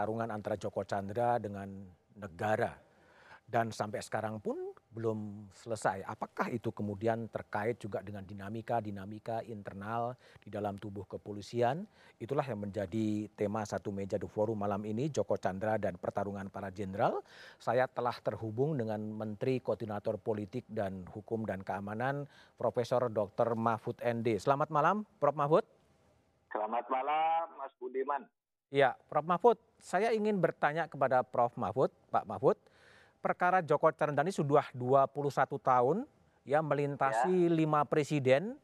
pertarungan antara Joko Chandra dengan negara. Dan sampai sekarang pun belum selesai. Apakah itu kemudian terkait juga dengan dinamika-dinamika internal di dalam tubuh kepolisian? Itulah yang menjadi tema satu meja di forum malam ini, Joko Chandra dan pertarungan para jenderal. Saya telah terhubung dengan Menteri Koordinator Politik dan Hukum dan Keamanan, Profesor Dr. Mahfud ND. Selamat malam, Prof. Mahfud. Selamat malam, Mas Budiman. Ya, Prof. Mahfud, saya ingin bertanya kepada Prof. Mahfud, Pak Mahfud, perkara Joko Chandra ini sudah 21 tahun ya melintasi ya. lima presiden,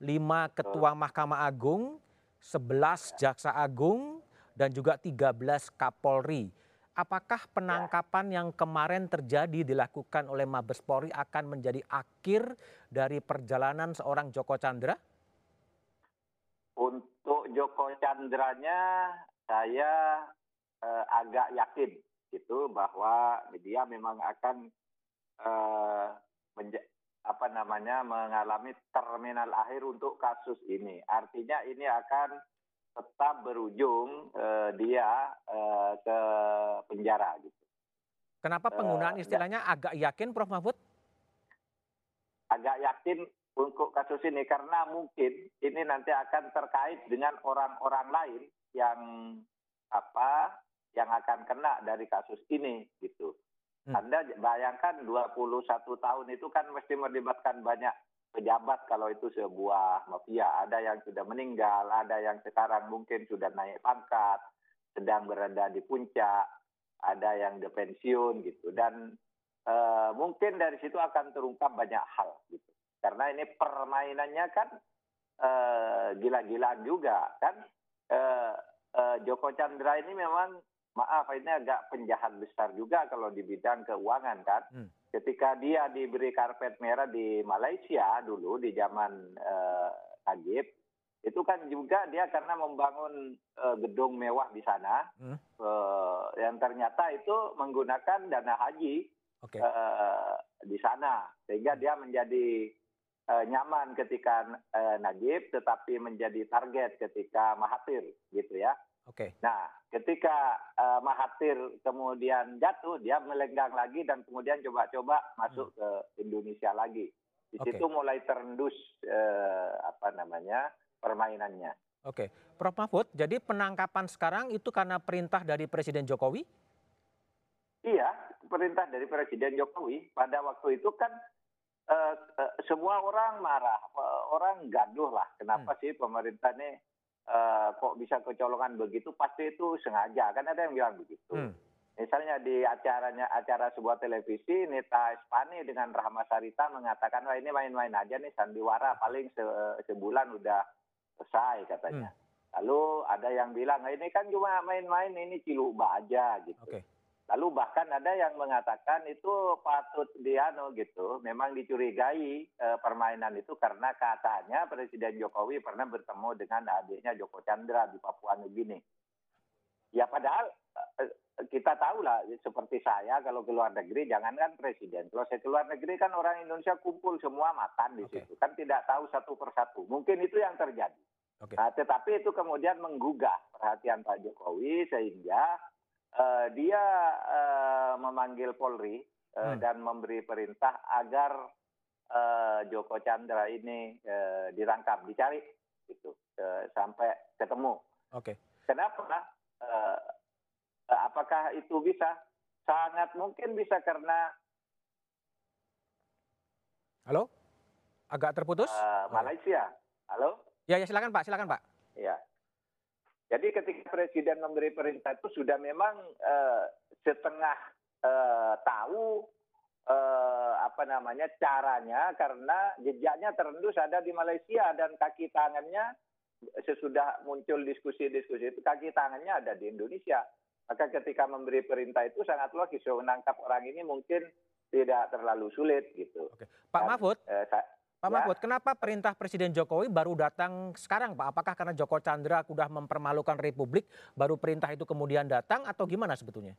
lima ketua Mahkamah Agung, 11 jaksa agung dan juga 13 Kapolri. Apakah penangkapan ya. yang kemarin terjadi dilakukan oleh Mabes Polri akan menjadi akhir dari perjalanan seorang Joko Chandra? Untuk Joko Chandranya saya eh, agak yakin itu bahwa dia memang akan uh, apa namanya mengalami terminal akhir untuk kasus ini. Artinya ini akan tetap berujung uh, dia uh, ke penjara gitu. Kenapa penggunaan uh, istilahnya ya. agak yakin Prof Mahfud? Agak yakin untuk kasus ini karena mungkin ini nanti akan terkait dengan orang-orang lain yang apa yang akan kena dari kasus ini gitu. Hmm. Anda bayangkan 21 tahun itu kan mesti melibatkan banyak pejabat kalau itu sebuah mafia. Ada yang sudah meninggal, ada yang sekarang mungkin sudah naik pangkat, sedang berada di puncak, ada yang di pensiun gitu. Dan e, mungkin dari situ akan terungkap banyak hal gitu. Karena ini permainannya kan e, gila-gilaan juga kan. E, e, Joko Chandra ini memang maaf ini agak penjahat besar juga kalau di bidang keuangan kan. Hmm. Ketika dia diberi karpet merah di Malaysia dulu di zaman uh, Najib, itu kan juga dia karena membangun uh, gedung mewah di sana, hmm. uh, yang ternyata itu menggunakan dana haji okay. uh, di sana, sehingga dia menjadi uh, nyaman ketika uh, Najib, tetapi menjadi target ketika Mahathir, gitu ya. Oke. Okay. Nah, ketika uh, Mahathir kemudian jatuh, dia melenggang lagi dan kemudian coba-coba masuk hmm. ke Indonesia lagi. Di okay. situ mulai terendus uh, apa namanya permainannya. Oke, okay. Prof Mahfud, jadi penangkapan sekarang itu karena perintah dari Presiden Jokowi? Iya, perintah dari Presiden Jokowi. Pada waktu itu kan uh, uh, semua orang marah, uh, orang gaduh lah. Kenapa hmm. sih pemerintah ini uh, kok bisa kecolongan begitu pasti itu sengaja kan ada yang bilang begitu. Hmm. Misalnya di acaranya acara sebuah televisi Nita Espani dengan Rahma Sarita mengatakan wah ini main-main aja nih sandiwara paling se sebulan udah selesai katanya. Hmm. Lalu ada yang bilang ini kan cuma main-main ini ciluba aja gitu. Okay. Lalu bahkan ada yang mengatakan itu patut diano gitu, memang dicurigai e, permainan itu karena katanya Presiden Jokowi pernah bertemu dengan adiknya Joko Chandra di Papua Nugini. Ya padahal e, kita tahu lah seperti saya kalau ke luar negeri jangankan presiden, kalau saya ke luar negeri kan orang Indonesia kumpul semua makan di okay. situ, kan tidak tahu satu persatu. Mungkin itu yang terjadi. Okay. Nah, tetapi itu kemudian menggugah perhatian Pak Jokowi sehingga uh, dia uh, memanggil Polri uh, hmm. dan memberi perintah agar uh, Joko Chandra ini uh, dirangkap, dicari, gitu, uh, sampai ketemu. Oke. Okay. Kenapa? Uh, uh, apakah itu bisa? Sangat mungkin bisa karena. Halo, agak terputus. Uh, Malaysia. Halo. Ya, ya silakan Pak, silakan Pak. Ya. Jadi ketika presiden memberi perintah itu sudah memang uh, setengah uh, tahu uh, apa namanya caranya karena jejaknya terendus ada di Malaysia dan kaki tangannya sesudah muncul diskusi-diskusi itu kaki tangannya ada di Indonesia. Maka ketika memberi perintah itu sangat logis menangkap orang ini mungkin tidak terlalu sulit gitu. Oke. Pak Mahfud, uh, Pak ya. Mahfud, kenapa perintah Presiden Jokowi baru datang sekarang Pak? Apakah karena Joko Chandra sudah mempermalukan Republik, baru perintah itu kemudian datang atau gimana sebetulnya?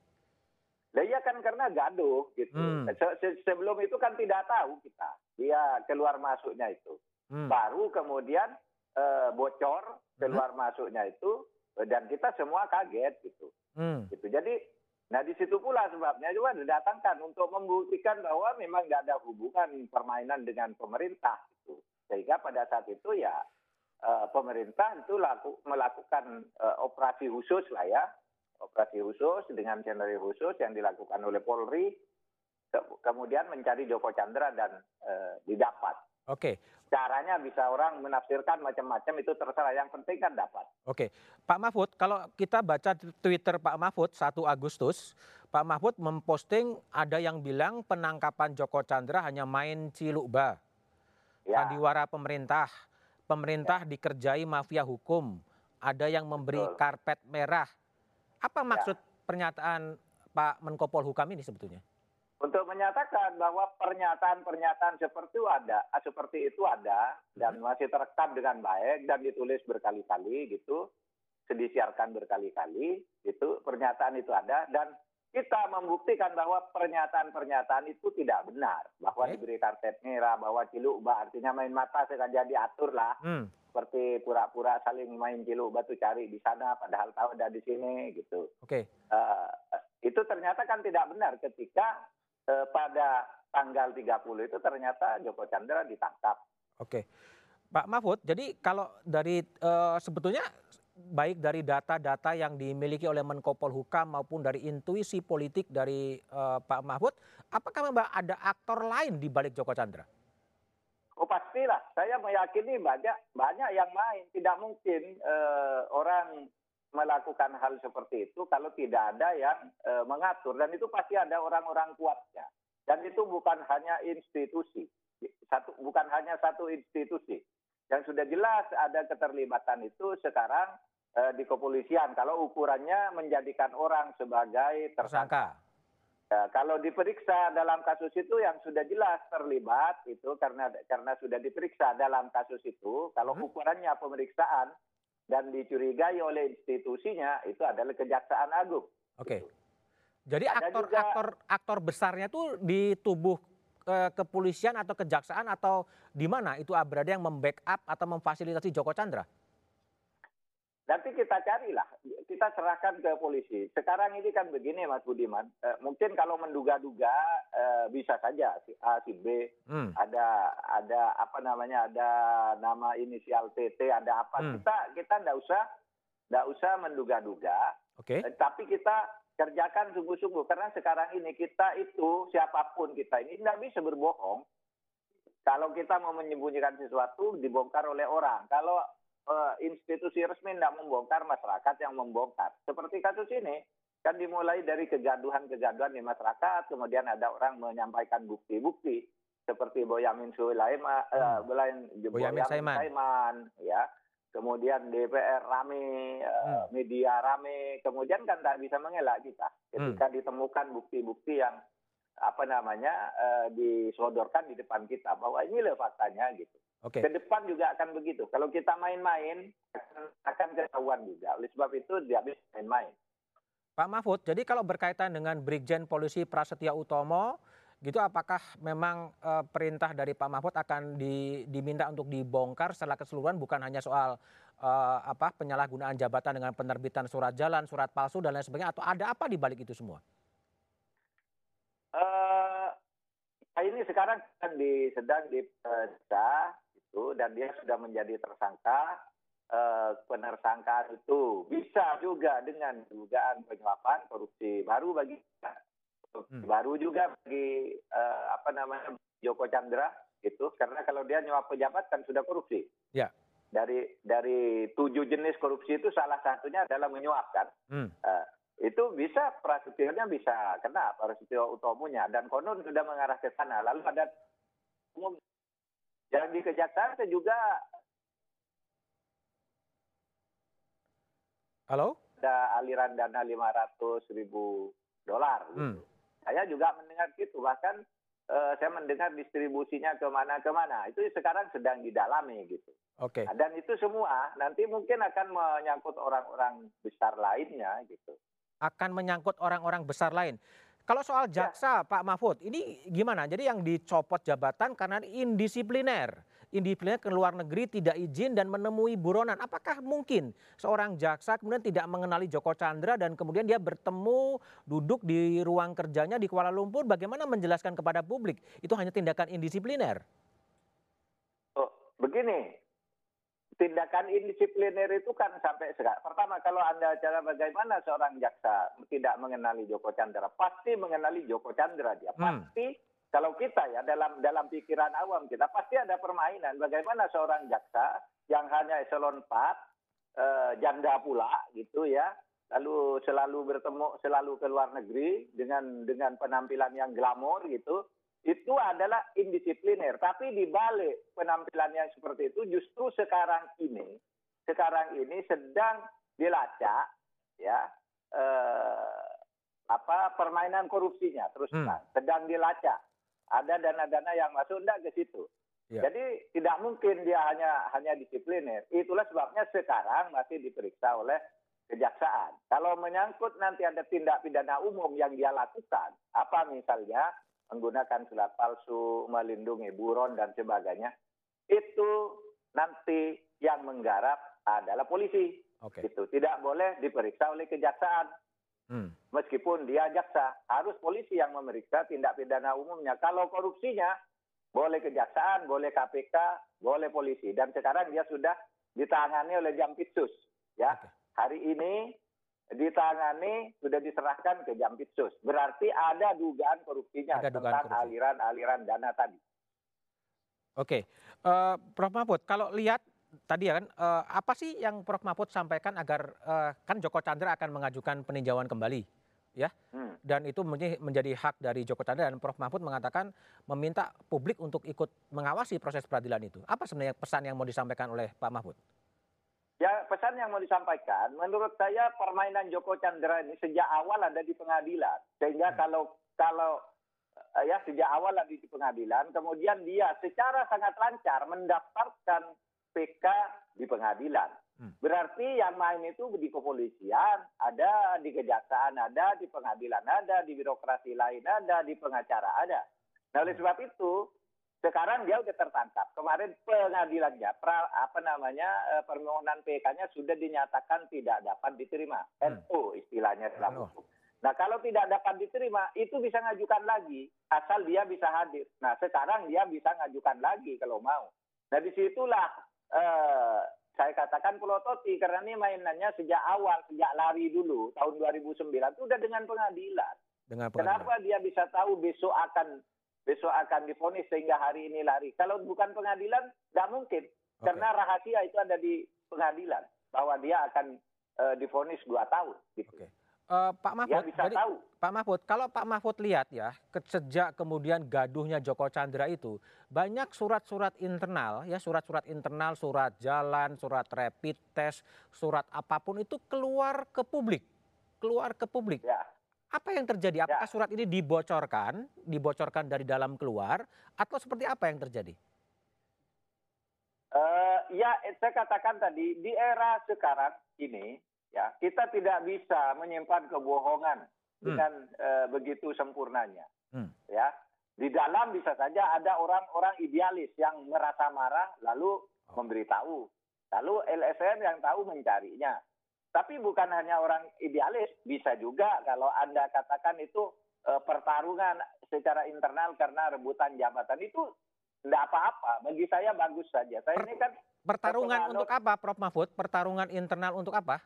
Nah, iya kan karena gaduh gitu. Hmm. Se -se Sebelum itu kan tidak tahu kita dia keluar masuknya itu. Hmm. Baru kemudian uh, bocor keluar hmm. masuknya itu dan kita semua kaget gitu. Hmm. gitu. Jadi Nah di situ pula sebabnya juga didatangkan untuk membuktikan bahwa memang nggak ada hubungan permainan dengan pemerintah. Gitu. Sehingga pada saat itu ya uh, pemerintah itu laku, melakukan uh, operasi khusus lah ya, operasi khusus dengan skenario khusus yang dilakukan oleh Polri, ke, kemudian mencari Joko Chandra dan uh, didapat. Oke. Caranya bisa orang menafsirkan macam-macam itu terserah. Yang penting kan dapat. Oke, Pak Mahfud, kalau kita baca Twitter Pak Mahfud 1 Agustus, Pak Mahfud memposting ada yang bilang penangkapan Joko Chandra hanya main cilukba. Ya. Sandiwara pemerintah, pemerintah ya. dikerjai mafia hukum, ada yang memberi Betul. karpet merah. Apa maksud ya. pernyataan Pak Menko Polhukam ini sebetulnya? Untuk menyatakan bahwa pernyataan-pernyataan seperti itu ada, ah, seperti itu ada dan hmm. masih terekam dengan baik dan ditulis berkali-kali gitu, disiarkan berkali-kali gitu, pernyataan itu ada dan kita membuktikan bahwa pernyataan-pernyataan itu tidak benar, bahwa okay. diberi karpet merah, bahwa ciluk artinya main mata sengaja diatur lah. Hmm. Seperti pura-pura saling main ciluk batu cari di sana, padahal tahu ada di sini gitu. Oke. Okay. Uh, itu ternyata kan tidak benar ketika eh, pada tanggal 30 itu ternyata Joko Chandra ditangkap. Oke. Pak Mahfud, jadi kalau dari eh, sebetulnya baik dari data-data yang dimiliki oleh Menko Polhukam maupun dari intuisi politik dari eh, Pak Mahfud, apakah memang ada aktor lain di balik Joko Chandra? Oh pastilah, saya meyakini banyak banyak yang main. Tidak mungkin eh, orang melakukan hal seperti itu kalau tidak ada yang e, mengatur. Dan itu pasti ada orang-orang kuatnya. Dan itu bukan hanya institusi. Satu bukan hanya satu institusi. Yang sudah jelas ada keterlibatan itu sekarang e, di kepolisian. Kalau ukurannya menjadikan orang sebagai tersangka. Ya, kalau diperiksa dalam kasus itu yang sudah jelas terlibat itu karena karena sudah diperiksa dalam kasus itu kalau hmm. ukurannya pemeriksaan dan dicurigai oleh institusinya itu adalah Kejaksaan Agung. Oke. Jadi aktor juga, aktor aktor besarnya tuh di tubuh ke, kepolisian atau kejaksaan atau di mana itu berada yang membackup atau memfasilitasi Joko Chandra? Nanti kita carilah, kita serahkan ke polisi. Sekarang ini kan begini Mas Budiman, eh, mungkin kalau menduga-duga eh, bisa saja si A, si B, hmm. ada ada apa namanya, ada nama inisial TT, ada apa. Hmm. Kita kita tidak usah tidak usah menduga-duga, okay. eh, tapi kita kerjakan sungguh-sungguh karena sekarang ini kita itu siapa pun kita ini tidak bisa berbohong. Kalau kita mau menyembunyikan sesuatu dibongkar oleh orang. Kalau uh, institusi resmi tidak membongkar, masyarakat yang membongkar. Seperti kasus ini, kan dimulai dari kegaduhan-kegaduhan di masyarakat, kemudian ada orang menyampaikan bukti-bukti seperti Boyamin Sulaiman, uh, hmm. Boyamin Saiman. Saiman, ya. Kemudian DPR rame, uh, hmm. media rame, kemudian kan tidak bisa mengelak kita ketika hmm. ditemukan bukti-bukti yang apa namanya uh, disodorkan di depan kita bahwa ini loh faktanya gitu. Okay. Ke depan juga akan begitu. Kalau kita main-main akan ketahuan juga. Oleh sebab itu dia bisa main-main. Pak Mahfud, jadi kalau berkaitan dengan Brigjen Polisi Prasetya Utomo, gitu apakah memang e, perintah dari Pak Mahfud akan di, diminta untuk dibongkar secara keseluruhan bukan hanya soal e, apa penyalahgunaan jabatan dengan penerbitan surat jalan, surat palsu dan lain sebagainya atau ada apa di balik itu semua? Uh, ini sekarang sedang di sedang diperiksa itu dan dia sudah menjadi tersangka eh, penersangkaan itu bisa juga dengan dugaan penyuapan korupsi baru bagi hmm. baru juga bagi eh, apa namanya Joko Chandra itu karena kalau dia nyuap pejabat kan sudah korupsi. Ya. Dari dari tujuh jenis korupsi itu salah satunya adalah menyuapkan. Hmm. Uh, itu bisa prasetyonya bisa kena prasetyo utomunya dan konon sudah mengarah ke sana. Lalu ada umum yang di saya juga Halo? Ada aliran dana 500 ribu dolar. Gitu. Hmm. Saya juga mendengar gitu, bahkan uh, saya mendengar distribusinya ke mana-kemana. Itu sekarang sedang didalami gitu. Oke. Okay. Dan itu semua nanti mungkin akan menyangkut orang-orang besar lainnya gitu. Akan menyangkut orang-orang besar lain. Kalau soal ya. jaksa ya. Pak Mahfud, ini gimana? Jadi yang dicopot jabatan karena indisipliner. indisipliner ke luar negeri tidak izin dan menemui buronan. Apakah mungkin seorang jaksa kemudian tidak mengenali Joko Chandra dan kemudian dia bertemu duduk di ruang kerjanya di Kuala Lumpur bagaimana menjelaskan kepada publik itu hanya tindakan indisipliner? Oh, begini, tindakan indisipliner itu kan sampai sekarang. Pertama, kalau Anda cara bagaimana seorang jaksa tidak mengenali Joko Chandra, pasti mengenali Joko Chandra dia. Hmm. Pasti kalau kita ya dalam dalam pikiran awam kita pasti ada permainan bagaimana seorang jaksa yang hanya eselon 4 eh, janda pula gitu ya lalu selalu bertemu selalu ke luar negeri dengan dengan penampilan yang glamor gitu itu adalah indisipliner. Tapi di balik penampilan yang seperti itu justru sekarang ini, sekarang ini sedang dilacak ya eh, apa permainan korupsinya terus hmm. sedang dilacak. Ada dana-dana yang masuk enggak ke situ. Ya. Jadi tidak mungkin dia hanya hanya disipliner. Itulah sebabnya sekarang masih diperiksa oleh kejaksaan. Kalau menyangkut nanti ada tindak pidana umum yang dia lakukan, apa misalnya menggunakan surat palsu, melindungi buron dan sebagainya, itu nanti yang menggarap adalah polisi. Okay. Itu tidak boleh diperiksa oleh kejaksaan. Hmm. Meskipun dia jaksa, harus polisi yang memeriksa tindak pidana umumnya. Kalau korupsinya, boleh kejaksaan, boleh KPK, boleh polisi. Dan sekarang dia sudah ditangani oleh Jampitsus. Ya, okay. hari ini ditangani sudah diserahkan ke Jampitsus. Berarti ada dugaan korupsinya ada dugaan tentang aliran-aliran dana tadi. Oke, uh, Prof Mahfud, kalau lihat tadi ya kan, uh, apa sih yang Prof Mahfud sampaikan agar uh, kan Joko Chandra akan mengajukan peninjauan kembali, ya, hmm. dan itu menjadi hak dari Joko Chandra dan Prof Mahfud mengatakan meminta publik untuk ikut mengawasi proses peradilan itu. Apa sebenarnya pesan yang mau disampaikan oleh Pak Mahfud? Ya pesan yang mau disampaikan, menurut saya permainan Joko Chandra ini sejak awal ada di pengadilan, sehingga hmm. kalau kalau eh, ya sejak awal ada di pengadilan, kemudian dia secara sangat lancar mendaftarkan PK di pengadilan. Hmm. Berarti yang main itu di kepolisian, ada di kejaksaan, ada di pengadilan, ada di birokrasi lain, ada di pengacara, ada. Nah oleh hmm. sebab itu sekarang dia sudah tertangkap. Kemarin pengadilannya, pra, apa namanya, eh, permohonan PK-nya sudah dinyatakan tidak dapat diterima. Hmm. NO istilahnya dalam hukum. Nah kalau tidak dapat diterima, itu bisa ngajukan lagi, asal dia bisa hadir. Nah sekarang dia bisa ngajukan lagi kalau mau. Nah di situlah eh, saya katakan pelototi, karena ini mainannya sejak awal, sejak lari dulu, tahun 2009, itu sudah dengan pengadilan. Dengan pengadilan. Kenapa dia bisa tahu besok akan besok akan difonis sehingga hari ini lari. Kalau bukan pengadilan, tidak mungkin. Okay. Karena rahasia itu ada di pengadilan bahwa dia akan uh, difonis dua tahun. Gitu. Okay. Uh, eh, Pak Mahfud, ya, bisa jadi, tahu. Pak Mahfud, kalau Pak Mahfud lihat ya, sejak kemudian gaduhnya Joko Chandra itu banyak surat-surat internal, ya surat-surat internal, surat jalan, surat rapid test, surat apa pun itu keluar ke publik, keluar ke publik. Ya. Apa yang terjadi? Apakah ya. surat ini dibocorkan, dibocorkan dari dalam keluar, atau seperti apa yang terjadi? Uh, ya, saya katakan tadi di era sekarang ini, ya kita tidak bisa menyimpan kebohongan hmm. dengan uh, begitu sempurnanya. Hmm. Ya, di dalam bisa saja ada orang-orang idealis yang merasa marah lalu oh. memberitahu, lalu LSM yang tahu mencarinya. Tapi bukan hanya orang idealis, bisa juga kalau Anda katakan itu e, pertarungan secara internal karena rebutan jabatan itu tidak apa-apa. Bagi saya bagus saja. Saya per, ini kan pertarungan untuk apa, Prof Mahfud? Pertarungan internal untuk apa?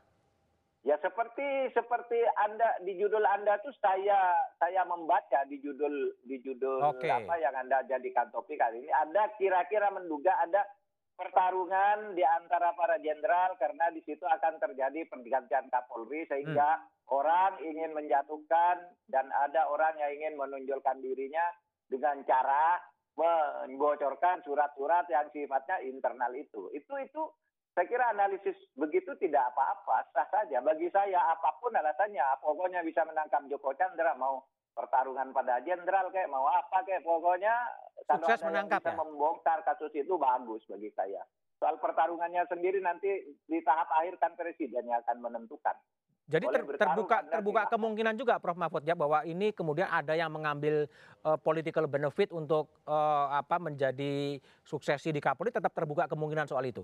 Ya seperti seperti Anda di judul Anda tuh saya saya membaca di judul di judul okay. apa yang Anda jadikan topik hari ini ada kira-kira menduga ada pertarungan di antara para jenderal karena di situ akan terjadi pergantian Kapolri sehingga hmm. orang ingin menjatuhkan dan ada orang yang ingin menonjolkan dirinya dengan cara membocorkan surat-surat yang sifatnya internal itu. Itu itu saya kira analisis begitu tidak apa-apa, sah saja. Bagi saya apa pun alasannya, pokoknya bisa menangkap Joko Chandra mau pertarungan pada jenderal kayak mau apa kayak pokoknya sukses menangkap bisa ya? membongkar kasus itu bagus bagi saya. Soal pertarungannya sendiri nanti di tahap akhir kan presiden yang akan menentukan. Jadi ter, terbuka terbuka kemungkinan juga Prof Mahfud ya bahwa ini kemudian ada yang mengambil uh, political benefit untuk uh, apa menjadi suksesi di Kapolri tetap terbuka kemungkinan soal itu.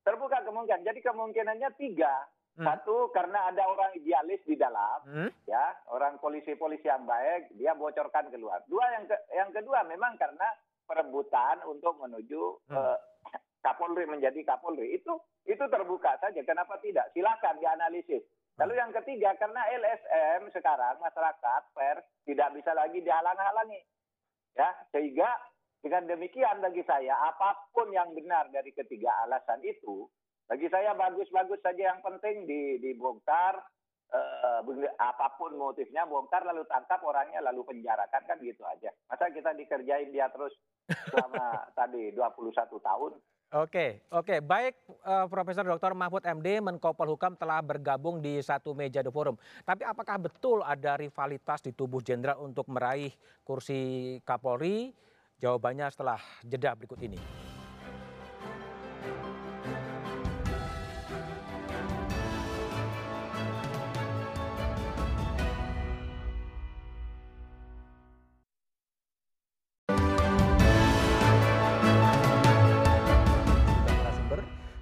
Terbuka kemungkinan. Jadi kemungkinannya tiga. Hmm. Satu karena ada orang idealis di dalam, hmm. ya orang polisi-polisi yang baik dia bocorkan keluar. Dua yang ke, yang kedua memang karena perebutan untuk menuju hmm. uh, Kapolri menjadi Kapolri itu itu terbuka saja. Kenapa tidak? Silakan dianalisis. Lalu yang ketiga karena LSM sekarang masyarakat pers tidak bisa lagi dihalang-halangi, ya sehingga dengan demikian bagi saya apa pun yang benar dari ketiga alasan itu bagi saya bagus-bagus saja yang penting dibongkar eh, apa pun motifnya bongkar lalu tangkap orangnya lalu penjarakan kan gitu aja. Masa kita dikerjain dia terus selama tadi 21 tahun Oke, oke, baik uh, Profesor Dr. Mahfud MD Menko Polhukam telah bergabung di satu meja The Forum. Tapi apakah betul ada rivalitas di tubuh jenderal untuk meraih kursi Kapolri? Jawabannya setelah jeda berikut ini.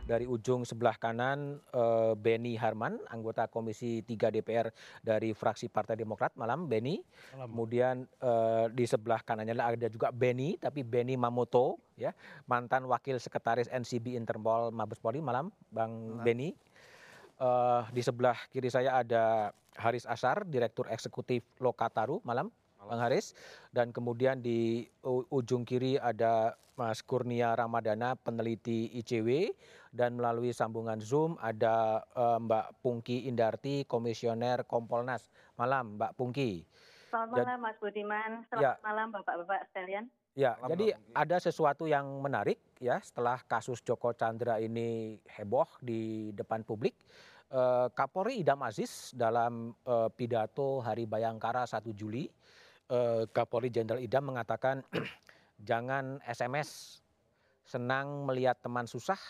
Dari ujung sebelah kanan uh, Benny Harman, anggota Komisi 3 DPR dari fraksi Partai Demokrat. Malam Benny. Malam. Kemudian uh, di sebelah kanannya ada juga Benny, tapi Benny Mamoto, ya mantan Wakil Sekretaris NCB Interpol Mabes Polri. Malam, Bang Malam. Benny. Uh, di sebelah kiri saya ada Haris Asar, Direktur Eksekutif Lokataru. Malam. Bang Haris. Dan kemudian di ujung kiri ada Mas Kurnia Ramadana, peneliti ICW. Dan melalui sambungan Zoom ada uh, Mbak Pungki Indarti, Komisioner Kompolnas. Malam Mbak Pungki. Selamat malam Mas Budiman, selamat ya. malam Bapak-Bapak sekalian. Ya, malam, jadi ada sesuatu yang menarik ya setelah kasus Joko Chandra ini heboh di depan publik. Uh, Kapolri Idam Aziz dalam uh, pidato Hari Bayangkara 1 Juli Kapolri Jenderal Idam mengatakan jangan SMS senang melihat teman susah,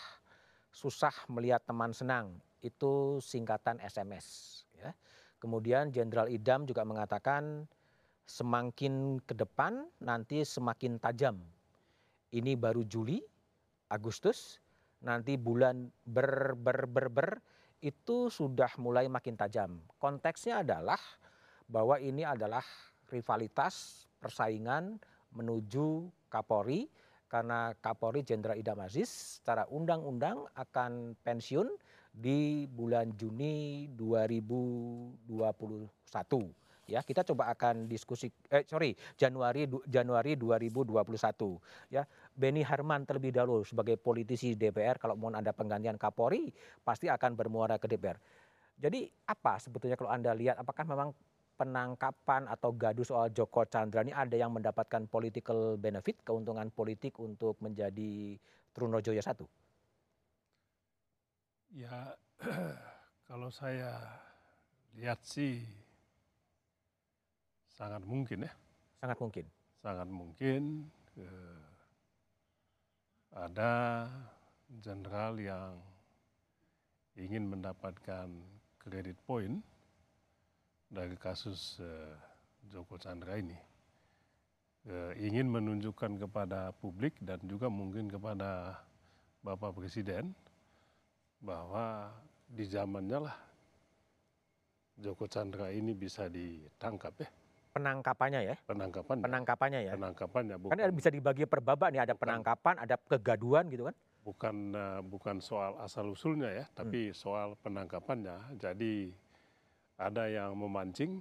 susah melihat teman senang. Itu singkatan SMS. Ya. Kemudian Jenderal Idam juga mengatakan semakin ke depan nanti semakin tajam. Ini baru Juli, Agustus, nanti bulan ber ber ber ber itu sudah mulai makin tajam. Konteksnya adalah bahwa ini adalah rivalitas persaingan menuju Kapolri karena Kapolri Jenderal Idam Aziz secara undang-undang akan pensiun di bulan Juni 2021 ya kita coba akan diskusi eh sorry Januari Januari 2021 ya Beni Harman terlebih dahulu sebagai politisi DPR kalau mau ada penggantian Kapolri pasti akan bermuara ke DPR jadi apa sebetulnya kalau anda lihat apakah memang penangkapan atau gaduh soal Joko Chandra ini ada yang mendapatkan political benefit, keuntungan politik untuk menjadi Trunojoyo satu? Ya, kalau saya lihat sih sangat mungkin ya. Sangat mungkin. Sangat mungkin eh, ada jenderal yang ingin mendapatkan kredit point dari kasus uh, Joko Chandra ini uh, ingin menunjukkan kepada publik dan juga mungkin kepada Bapak Presiden bahwa di zamannya lah Joko Chandra ini bisa ditangkap ya. Penangkapannya ya? Penangkapan. Penangkapannya ya? Penangkapannya. Bukan, kan bisa dibagi per babak nih, ada bukan, penangkapan, ada kegaduan gitu kan? Bukan uh, bukan soal asal usulnya ya, tapi hmm. soal penangkapannya. Jadi ada yang memancing,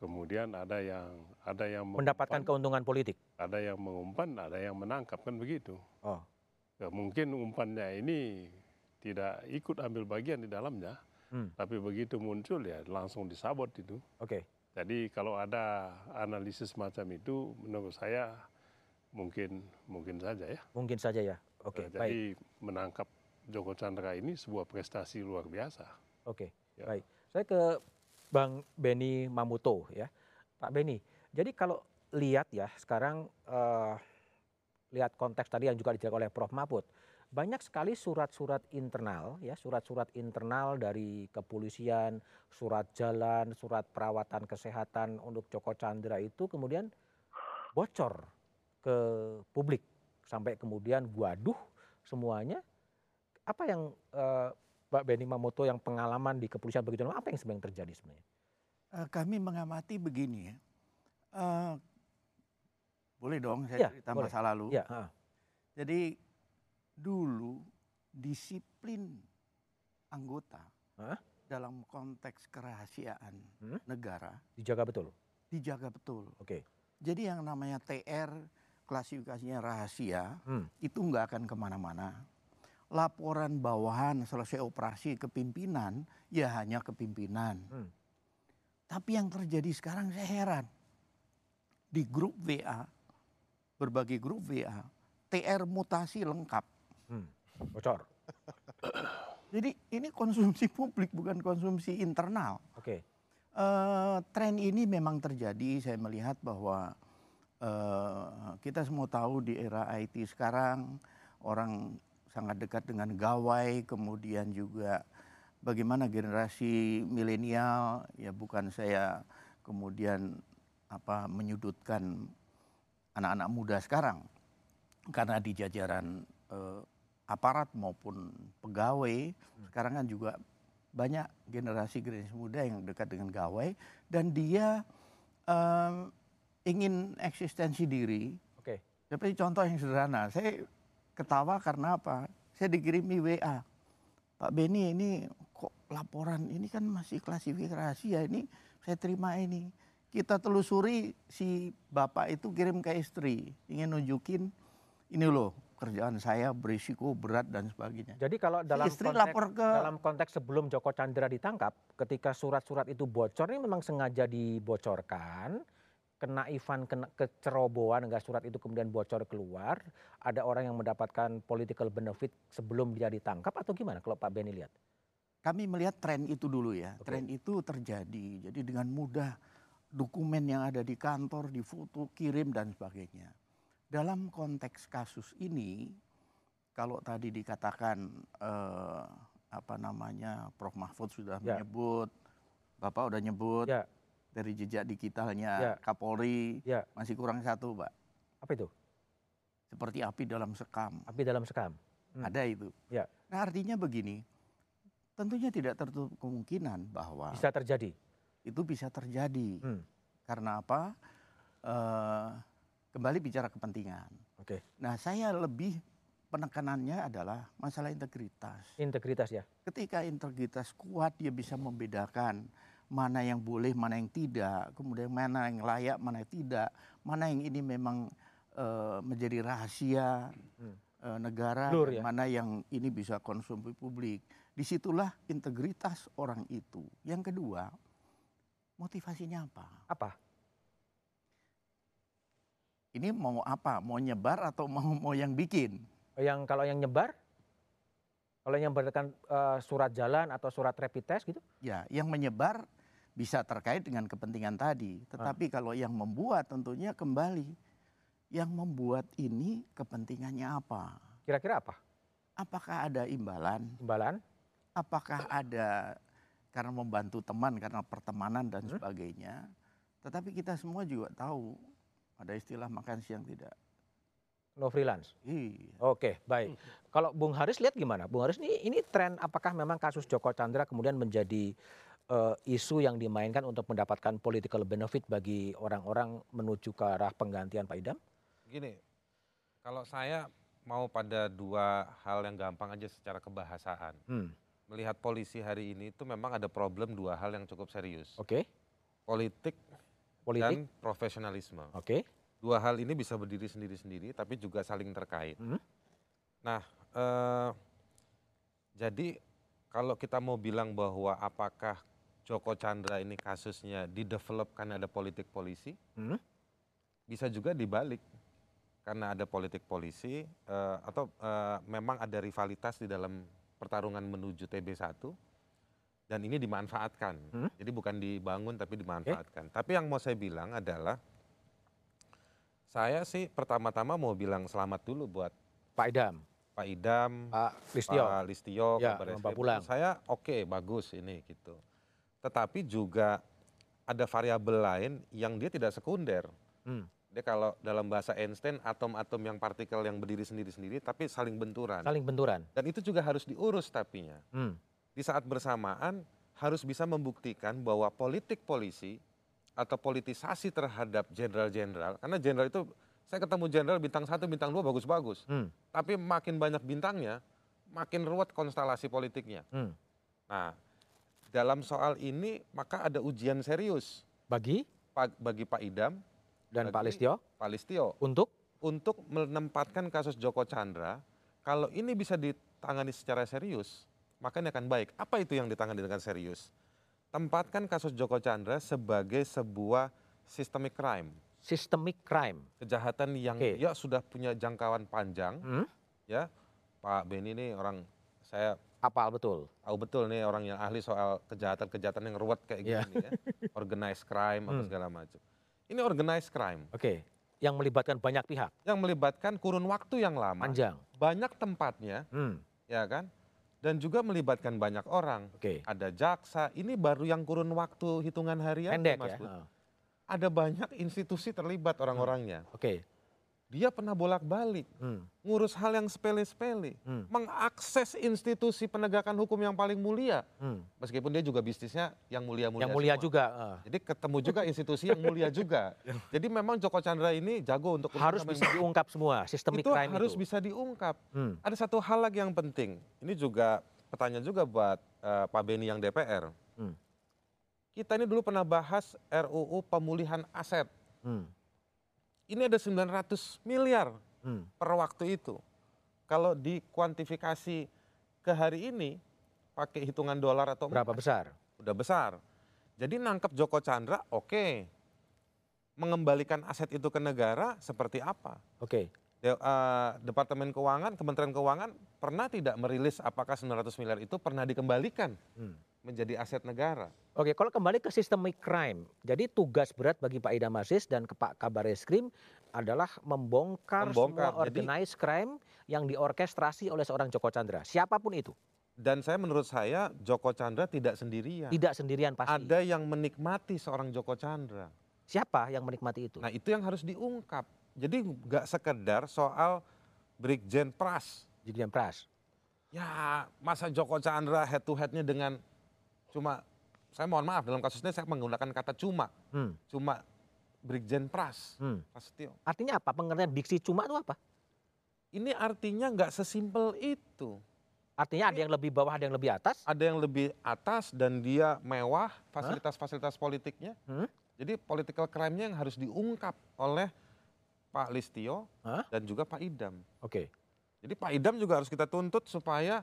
kemudian ada yang ada yang mendapatkan keuntungan politik. Ada yang mengumpan, ada yang menangkap kan begitu. Oh. Ya, mungkin umpannya ini tidak ikut ambil bagian di dalamnya, hmm. tapi begitu muncul ya langsung disabot itu. Oke. Okay. Jadi kalau ada analisis macam itu, menurut saya mungkin mungkin saja ya. Mungkin saja ya. Oke. Okay, ya, jadi baik. menangkap Joko Chandra ini sebuah prestasi luar biasa. Oke. Okay. Ya. Baik, saya ke Bang Beni Mamuto ya, Pak Beni. Jadi kalau lihat ya sekarang uh, lihat konteks tadi yang juga dijelaskan oleh Prof Mahfud, banyak sekali surat-surat internal ya surat-surat internal dari kepolisian surat jalan surat perawatan kesehatan untuk Joko Chandra itu kemudian bocor ke publik sampai kemudian guaduh semuanya apa yang uh, Mbak Beni Mamoto yang pengalaman di kepolisian begitu lama apa yang sebenarnya terjadi sebenarnya? Uh, kami mengamati begini ya. Uh, boleh dong saya ya, cerita boleh. masa lalu. Ya, uh. Jadi dulu disiplin anggota huh? dalam konteks kerahasiaan hmm? negara dijaga betul. Dijaga betul. Oke. Okay. Jadi yang namanya TR klasifikasinya rahasia hmm. itu nggak akan ke mana-mana. Laporan bawahan selesai operasi kepimpinan ya hanya kepimpinan. Hmm. Tapi yang terjadi sekarang saya heran di grup WA berbagai grup WA TR mutasi lengkap Hmm, bocor. Jadi ini konsumsi publik bukan konsumsi internal. Oke. Okay. Uh, tren ini memang terjadi. Saya melihat bahwa uh, kita semua tahu di era IT sekarang orang sangat dekat dengan gawai, kemudian juga bagaimana generasi milenial ya bukan saya kemudian apa menyudutkan anak-anak muda sekarang karena di jajaran uh, aparat maupun pegawai hmm. sekarang kan juga banyak generasi generasi muda yang dekat dengan gawai dan dia um, ingin eksistensi diri. Oke. Okay. Seperti contoh yang sederhana, saya ketawa karena apa? Saya dikirimi WA, Pak Beni ini kok laporan ini kan masih klasifikasi rahasia ini saya terima ini. Kita telusuri si bapak itu kirim ke istri, ingin nunjukin ini loh kerjaan saya berisiko berat dan sebagainya. Jadi kalau dalam istri konteks, lapor ke dalam konteks sebelum Joko Chandra ditangkap, ketika surat-surat itu bocor ini memang sengaja dibocorkan, kena Ivan kena kecerobohan enggak surat itu kemudian bocor keluar, ada orang yang mendapatkan political benefit sebelum dia ditangkap atau gimana kalau Pak Beni lihat? Kami melihat tren itu dulu ya. Okay. Tren itu terjadi. Jadi dengan mudah dokumen yang ada di kantor difoto, kirim dan sebagainya dalam konteks kasus ini, kalau tadi dikatakan eh, apa namanya, Prof Mahfud sudah ya. menyebut, Bapak sudah nyebut ya. Dari jejak digitalnya ya. Kapolri, ya. masih kurang satu, Pak. Apa itu? Seperti api dalam sekam. Api dalam sekam. Hmm. Ada itu. Ya. Nah artinya begini, tentunya tidak tertutup kemungkinan bahwa bisa terjadi. Itu bisa terjadi. Hmm. Karena apa? Uh, kembali bicara kepentingan. Oke. Nah, saya lebih penekanannya adalah masalah integritas. Integritas ya. Ketika integritas kuat dia bisa membedakan mana yang boleh, mana yang tidak, kemudian mana yang layak, mana yang tidak, mana yang ini memang uh, menjadi rahasia hmm. uh, negara, Lur, ya? mana yang ini bisa konsumsi publik. Di situlah integritas orang itu. Yang kedua, motivasinya apa? Apa? ini mau apa? Mau nyebar atau mau mau yang bikin? Yang kalau yang nyebar? Kalau yang berdasarkan uh, surat jalan atau surat rapid test gitu? Ya, yang menyebar bisa terkait dengan kepentingan tadi. Tetapi ah. kalau yang membuat tentunya kembali yang membuat ini kepentingannya apa? Kira-kira apa? Apakah ada imbalan? Imbalan? Apakah ada karena membantu teman karena pertemanan dan hmm? sebagainya? Tetapi kita semua juga tahu ada istilah makan siang tidak. No freelance. Iya. Oke, baik. Kalau Bung Haris lihat gimana? Bung Haris ini ini tren apakah memang kasus Joko Chandra kemudian menjadi uh, isu yang dimainkan untuk mendapatkan political benefit bagi orang-orang menuju ke arah penggantian Pak Idam? Gini, kalau saya mau pada dua hal yang gampang aja secara kebahasaan. Hmm. Melihat polisi hari ini itu memang ada problem dua hal yang cukup serius. Oke. Okay. Politik politik dan profesionalisme. Oke. Okay. Dua hal ini bisa berdiri sendiri-sendiri, tapi juga saling terkait. Hmm. Nah, eh, jadi kalau kita mau bilang bahwa apakah Joko Chandra ini kasusnya didevelop karena ada politik polisi, hmm. bisa juga dibalik karena ada politik polisi eh, atau eh, memang ada rivalitas di dalam pertarungan menuju TB1 dan ini dimanfaatkan. Hmm? Jadi bukan dibangun tapi dimanfaatkan. Okay. Tapi yang mau saya bilang adalah saya sih pertama-tama mau bilang selamat dulu buat Pak Idam. Pak Idam, Pak Listio, Pak Listio, ya, Pak Pulang. Saya oke okay, bagus ini gitu. Tetapi juga ada variabel lain yang dia tidak sekunder. Hmm. Dia kalau dalam bahasa Einstein atom-atom yang partikel yang berdiri sendiri-sendiri tapi saling benturan. Saling benturan. Dan itu juga harus diurus tapinya. Hmm. Di saat bersamaan harus bisa membuktikan bahwa politik polisi atau politisasi terhadap jenderal-jenderal karena jenderal itu saya ketemu jenderal bintang satu, bintang dua bagus-bagus. Hmm. Tapi makin banyak bintangnya, makin ruwet konstelasi politiknya. Hmm. Nah, dalam soal ini maka ada ujian serius bagi bagi Pak Idam dan bagi Pak Listio. Pak Listio untuk untuk menempatkan kasus Joko Chandra kalau ini bisa ditangani secara serius, maka ini akan baik. Apa itu yang ditangani dengan serius? Tempatkan kasus Joko Chandra sebagai sebuah systemic crime systemic crime. Kejahatan yang okay. ya sudah punya jangkauan panjang. Hmm? Ya, Pak Beni ini orang saya apal betul. Tahu betul nih orang yang ahli soal kejahatan-kejahatan yang ruwet kayak yeah. gini ya. Organized crime atau hmm. segala macam. Ini organized crime. Oke. Okay. Yang melibatkan banyak pihak. Yang melibatkan kurun waktu yang lama. Panjang. Banyak tempatnya. Hmm. Ya kan? dan juga melibatkan banyak orang. Okay. Ada jaksa, ini baru yang kurun waktu hitungan harian. Pendek Mas ya ada banyak institusi terlibat orang-orangnya. Hmm. Oke. Okay. Dia pernah bolak-balik, hmm. ngurus hal yang sepele-sepele, hmm. mengakses institusi penegakan hukum yang paling mulia, hmm. meskipun dia juga bisnisnya yang mulia-mulia. Yang mulia semua. juga. Uh. Jadi ketemu juga institusi yang mulia juga. Jadi memang Joko Chandra ini jago untuk harus bisa diungkap semua sistem itu crime harus bisa diungkap. Hmm. Ada satu hal lagi yang penting. Ini juga pertanyaan juga buat uh, Pak Beni yang DPR. Hmm kita ini dulu pernah bahas RUU pemulihan aset. Hmm. Ini ada 900 miliar hmm. per waktu itu. Kalau dikuantifikasi ke hari ini pakai hitungan dolar atau berapa besar? Udah besar. Jadi nangkep Joko Chandra oke. Okay. Mengembalikan aset itu ke negara seperti apa? Oke. Okay. De, uh, Departemen Keuangan, Kementerian Keuangan pernah tidak merilis apakah 900 miliar itu pernah dikembalikan? Hmm menjadi aset negara. Oke, kalau kembali ke systemic crime, jadi tugas berat bagi Pak Idam Aziz dan ke Pak Kabar Eskrim adalah membongkar, membongkar. semua organized jadi, crime yang diorkestrasi oleh seorang Joko Chandra, siapa pun itu. Dan saya menurut saya Joko Chandra tidak sendirian. Tidak sendirian pasti. Ada yang menikmati seorang Joko Chandra. Siapa yang menikmati itu? Nah itu yang harus diungkap. Jadi nggak sekedar soal Brigjen Pras. Brigjen Pras. Ya masa Joko Chandra head to headnya dengan cuma saya mohon maaf dalam kasus ini saya menggunakan kata cuma. Hmm. Cuma Brigjen Pras. Hmm. Prasetyo. Artinya apa? Pengertian diksi cuma itu apa? Ini artinya nggak sesimpel itu. Artinya ada yang lebih bawah, ada yang lebih atas? Ada yang lebih atas dan dia mewah fasilitas-fasilitas politiknya. Hmm? Jadi political crime-nya yang harus diungkap oleh Pak Listio Hah? dan juga Pak Idam. Oke. Okay. Jadi Pak Idam juga harus kita tuntut supaya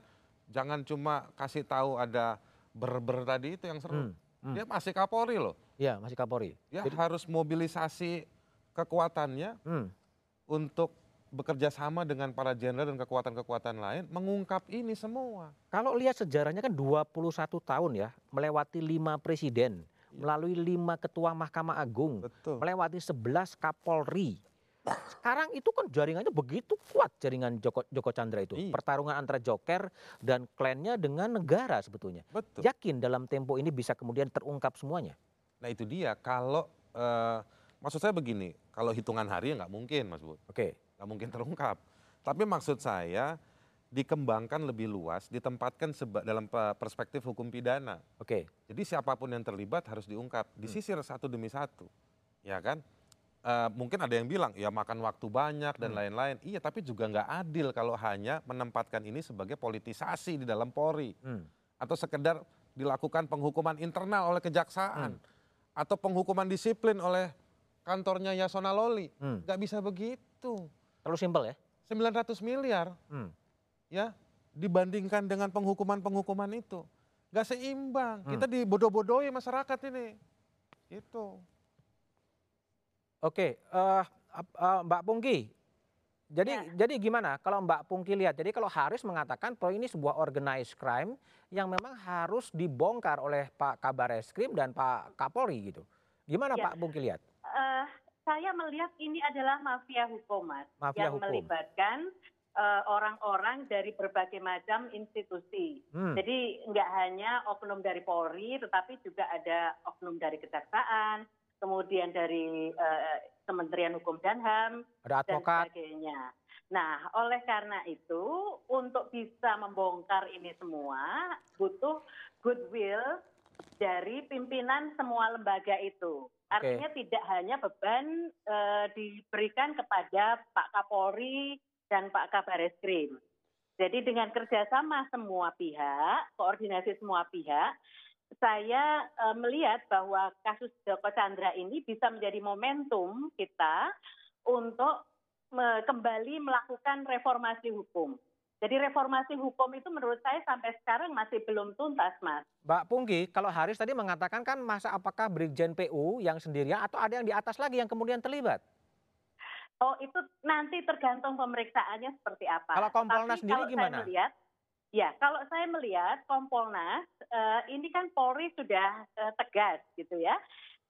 jangan cuma kasih tahu ada ber-ber tadi itu yang seru. Hmm. Hmm. Dia masih Kapolri loh. Iya, masih Kapolri. Dia Jadi, harus mobilisasi kekuatannya hmm. untuk bekerja sama dengan para jenderal dan kekuatan-kekuatan lain mengungkap ini semua. Kalau lihat sejarahnya kan 21 tahun ya, melewati lima presiden, ya. melalui lima ketua Mahkamah Agung, Betul. melewati 11 Kapolri. Sekarang itu kan jaringannya begitu kuat jaringan Joko, Joko Chandra itu. Iya. Pertarungan antara Joker dan klannya dengan negara sebetulnya. Betul. Yakin dalam tempo ini bisa kemudian terungkap semuanya. Nah itu dia. Kalau uh, maksud saya begini, kalau hitungan hari ya nggak mungkin, Mas Bud. Oke. Okay. Nggak mungkin terungkap. Tapi maksud saya dikembangkan lebih luas, ditempatkan dalam perspektif hukum pidana. Oke. Okay. Jadi siapa pun yang terlibat harus diungkap, disisir hmm. satu demi satu, ya kan? Uh, mungkin ada yang bilang ya makan waktu banyak dan hmm. lain-lain. Hmm. Iya, tapi juga nggak adil kalau hanya menempatkan ini sebagai politisasi di dalam Polri hmm. atau sekedar dilakukan penghukuman internal oleh kejaksaan hmm. atau penghukuman disiplin oleh kantornya Yasona Loli. Hmm. Bisa begitu. Terlalu simpel ya? 900 miliar. Hmm. Ya, dibandingkan dengan penghukuman-penghukuman itu. Nggak seimbang. Hmm. Kita dibodoh-bodohi masyarakat ini. Itu. Oke, uh, uh, Mbak Pungki. Jadi ya. jadi gimana kalau Mbak Pungki lihat? Jadi kalau Haris mengatakan bahwa ini sebuah organized crime yang memang harus dibongkar oleh Pak Kabar Eskrim dan Pak Kapolri gitu. Gimana ya. Pak Pungki lihat? Uh, saya melihat ini adalah mafia hukum, Mas, mafia yang hukum. melibatkan orang-orang dari berbagai macam institusi. Hmm. Jadi nggak hanya oknum dari Polri, tetapi juga ada oknum dari Kejaksaan, kemudian dari uh, Kementerian Hukum dan HAM, ada dan sebagainya. Nah, oleh karena itu, untuk bisa membongkar ini semua, butuh goodwill dari pimpinan semua lembaga itu. Artinya okay. tidak hanya beban e, diberikan kepada Pak Kapolri dan Pak Kabar Eskrim. Jadi dengan kerjasama semua pihak, koordinasi semua pihak, saya e, melihat bahwa kasus Joko Chandra ini bisa menjadi momentum kita untuk kembali melakukan reformasi hukum. Jadi reformasi hukum itu menurut saya sampai sekarang masih belum tuntas, Mas. Mbak Pungki, kalau Haris tadi mengatakan kan masa apakah Brigjen PU yang sendirian atau ada yang di atas lagi yang kemudian terlibat? Oh, itu nanti tergantung pemeriksaannya seperti apa. Kalau Kompolnas Tapi sendiri kalau gimana? Saya melihat, ya, kalau saya melihat Kompolnas uh, ini kan Polri sudah uh, tegas gitu ya.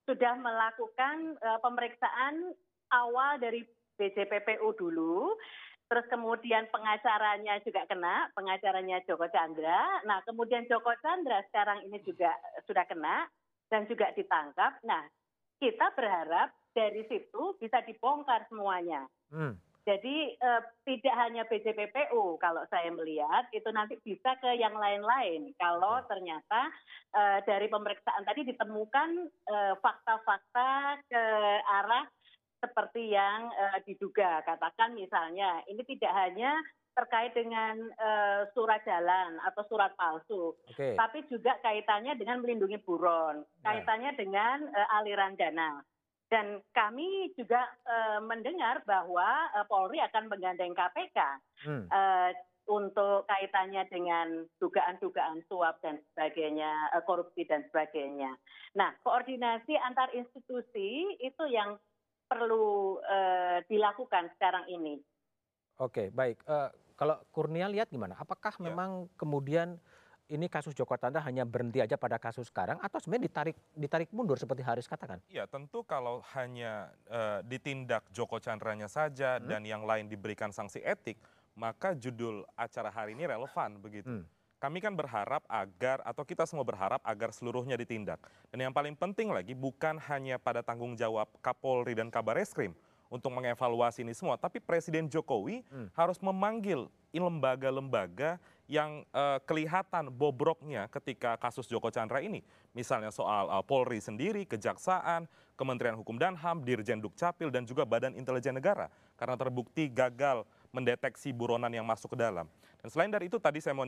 Sudah melakukan uh, pemeriksaan awal dari BJPPU dulu, terus kemudian pengacaranya juga kena, pengacaranya Joko Chandra. Nah, kemudian Joko Chandra sekarang ini juga sudah kena dan juga ditangkap. Nah, kita berharap dari situ bisa dibongkar semuanya. Hmm. Jadi eh, tidak hanya BJPPU kalau saya melihat itu nanti bisa ke yang lain-lain kalau ternyata eh, dari pemeriksaan tadi ditemukan eh, fakta-fakta ke arah seperti yang diduga. Katakan misalnya, ini tidak hanya terkait dengan surat jalan atau surat palsu, okay. tapi juga kaitannya dengan melindungi buron, ya. kaitannya dengan aliran dana. Dan kami juga uh, mendengar bahwa uh, Polri akan menggandeng KPK hmm. uh, untuk kaitannya dengan dugaan-dugaan suap dan sebagainya, uh, korupsi dan sebagainya. Nah, koordinasi antar institusi itu yang perlu uh, dilakukan sekarang ini. Oke, baik. Uh, kalau Kurnia lihat gimana? Apakah ya. memang kemudian ini kasus Joko Chandra hanya berhenti aja pada kasus sekarang atau sebenarnya ditarik ditarik mundur seperti Haris katakan? Ya tentu kalau hanya uh, ditindak Joko Chandranya saja hmm. dan yang lain diberikan sanksi etik, maka judul acara hari ini relevan begitu. Hmm kami kan berharap agar atau kita semua berharap agar seluruhnya ditindak. Dan yang paling penting lagi bukan hanya pada tanggung jawab Kapolri dan Kabar Eskrim untuk mengevaluasi ini semua, tapi Presiden Jokowi hmm. harus memanggil lembaga-lembaga yang uh, kelihatan bobroknya ketika kasus Joko Chandra ini. Misalnya soal uh, Polri sendiri, Kejaksaan, Kementerian Hukum dan HAM, Dirjen Dukcapil, dan juga Badan Intelijen Negara. Karena terbukti gagal mendeteksi buronan yang masuk ke dalam. Dan selain dari itu tadi saya mau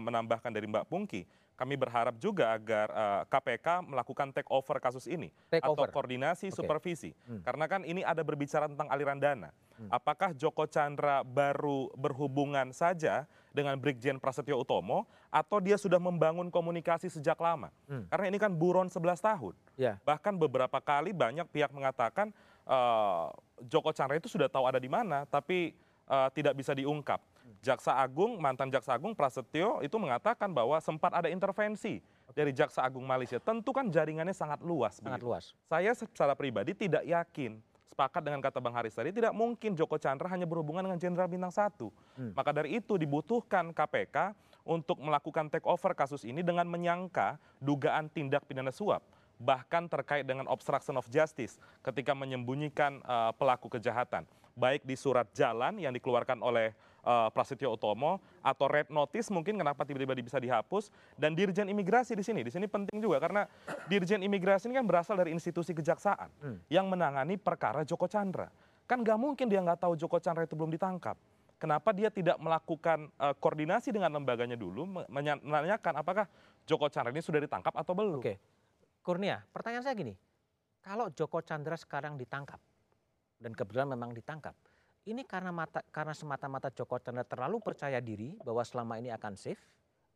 menambahkan dari Mbak Pungki, kami berharap juga agar uh, eh, KPK melakukan take over kasus ini take atau over. koordinasi okay. supervisi. Hmm. Karena kan ini ada berbicara tentang aliran dana. Hmm. Apakah Joko Chandra baru berhubungan saja dengan Brigjen Prasetyo Utomo atau dia sudah membangun komunikasi sejak lama? Hmm. Karena ini kan buron 11 tahun. Yeah. Bahkan beberapa kali banyak pihak mengatakan uh, Joko Chandra itu sudah tahu ada di mana, tapi uh, tidak bisa diungkap. Jaksa Agung, mantan Jaksa Agung Prasetyo itu mengatakan bahwa sempat ada intervensi dari Jaksa Agung Malaysia. Tentu kan jaringannya sangat luas. Sangat begitu. luas. Saya secara pribadi tidak yakin sepakat dengan kata Bang Haris tadi, tidak mungkin Joko Chandra hanya berhubungan dengan Jenderal Bintang Satu. Hmm. Maka dari itu dibutuhkan KPK untuk melakukan take over kasus ini dengan menyangka dugaan tindak pidana suap bahkan terkait dengan obstruction of justice ketika menyembunyikan uh, pelaku kejahatan baik di surat jalan yang dikeluarkan oleh uh, Prasetyo Utomo atau red notice mungkin kenapa tiba-tiba bisa dihapus. Dan dirjen imigrasi di sini di sini penting juga karena dirjen imigrasi ini kan berasal dari institusi kejaksaan hmm. yang menangani perkara Joko Chandra. Kan nggak mungkin dia nggak tahu Joko Chandra itu belum ditangkap. Kenapa dia tidak melakukan uh, koordinasi dengan lembaganya dulu menanyakan apakah Joko Chandra ini sudah ditangkap atau belum? Oke. Kurnia, pertanyaan saya gini, kalau Joko Chandra sekarang ditangkap, dan kebetulan memang ditangkap, ini karena mata, karena semata-mata Joko Chandra terlalu percaya diri bahwa selama ini akan safe,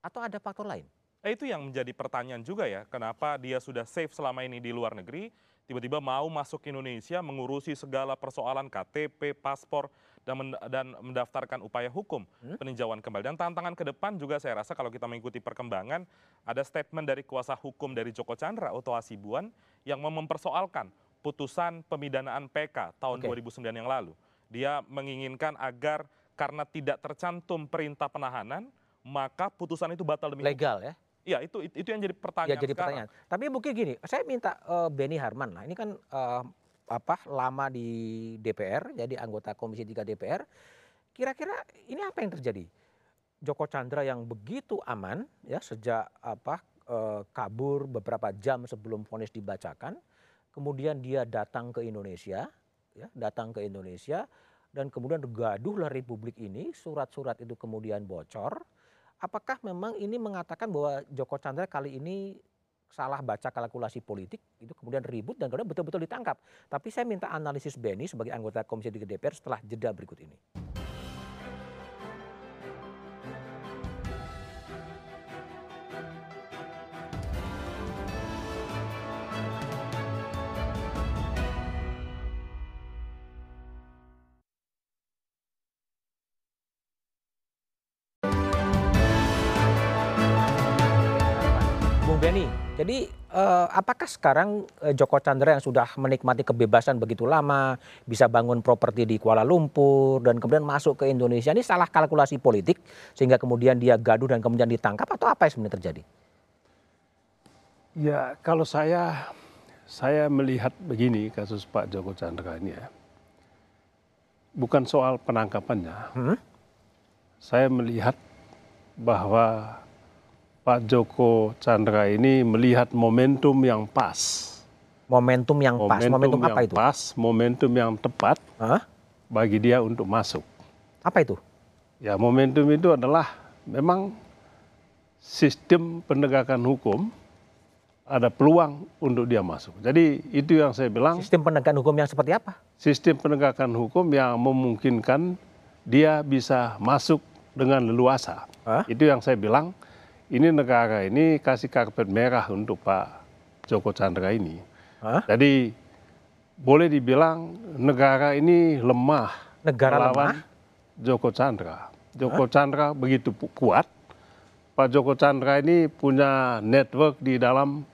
atau ada faktor lain? Eh, itu yang menjadi pertanyaan juga ya, kenapa dia sudah safe selama ini di luar negeri, tiba-tiba mau masuk ke Indonesia mengurusi segala persoalan KTP, paspor, dan, dan mendaftarkan upaya hukum hmm? peninjauan kembali. Dan tantangan ke depan juga saya rasa kalau kita mengikuti perkembangan, ada statement dari kuasa hukum dari Joko Chandra, Oto Asibuan, yang mempersoalkan putusan pemidanaan PK tahun okay. 2009 yang lalu. Dia menginginkan agar karena tidak tercantum perintah penahanan, maka putusan itu batal demi legal ya. Iya, itu itu yang jadi pertanyaan. Ya, jadi sekarang. pertanyaan. Tapi mungkin gini, saya minta uh, Benny Harman lah. Ini kan uh, apa lama di DPR, jadi anggota Komisi 3 DPR. Kira-kira ini apa yang terjadi? Joko Chandra yang begitu aman ya sejak apa uh, kabur beberapa jam sebelum vonis dibacakan, kemudian dia datang ke Indonesia, ya datang ke Indonesia dan kemudian gaduhlah Republik ini, surat-surat itu kemudian bocor. Apakah memang ini mengatakan bahwa Joko Chandra kali ini salah baca kalkulasi politik itu kemudian ribut dan kemudian betul-betul ditangkap. Tapi saya minta analisis Benny sebagai anggota Komisi 3 DPR setelah jeda berikut ini. Jadi eh, apakah sekarang eh, Joko Chandra yang sudah menikmati kebebasan begitu lama, bisa bangun properti di Kuala Lumpur dan kemudian masuk ke Indonesia ini salah kalkulasi politik sehingga kemudian dia gaduh dan kemudian ditangkap atau apa yang sebenarnya terjadi? Ya kalau saya saya melihat begini kasus Pak Joko Chandra ini ya, bukan soal penangkapannya. Hmm? Saya melihat bahwa Pak Joko Chandra ini melihat momentum yang pas. Momentum yang pas, momentum, momentum apa itu? Pas, momentum yang tepat huh? bagi dia untuk masuk. Apa itu? Ya, momentum itu adalah memang sistem penegakan hukum ada peluang untuk dia masuk. Jadi itu yang saya bilang. Sistem penegakan hukum yang seperti apa? Sistem penegakan hukum yang memungkinkan dia bisa masuk dengan leluasa. Huh? Itu yang saya bilang ini negara ini kasih karpet merah untuk Pak Joko Chandra ini. Hah? Jadi boleh dibilang negara ini lemah. Negara lemah? Joko Chandra. Joko Hah? Chandra begitu kuat. Pak Joko Chandra ini punya network di dalam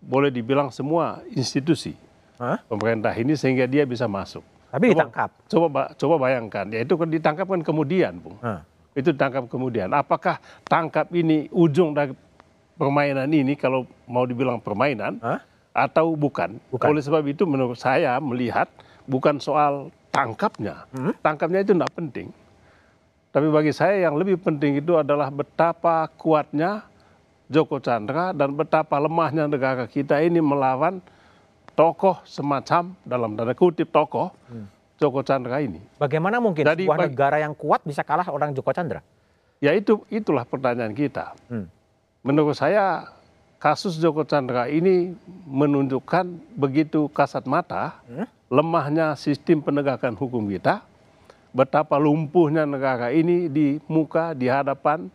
boleh dibilang semua institusi Hah? pemerintah ini sehingga dia bisa masuk. Tapi ditangkap. Coba coba bayangkan, ya itu kan ditangkap kan kemudian, Bung. Hah? Itu tangkap kemudian. Apakah tangkap ini ujung dari permainan ini kalau mau dibilang permainan Hah? atau bukan? bukan? Oleh sebab itu menurut saya melihat bukan soal tangkapnya. Hmm? Tangkapnya itu tidak penting. Tapi bagi saya yang lebih penting itu adalah betapa kuatnya Joko Chandra dan betapa lemahnya negara kita ini melawan tokoh semacam dalam tanda kutip tokoh hmm Joko Chandra ini. Bagaimana mungkin Jadi, sebuah negara yang kuat bisa kalah orang Joko Chandra? Ya itu itulah pertanyaan kita. Hmm. Menurut saya kasus Joko Chandra ini menunjukkan begitu kasat mata hmm? lemahnya sistem penegakan hukum kita, betapa lumpuhnya negara ini di muka di hadapan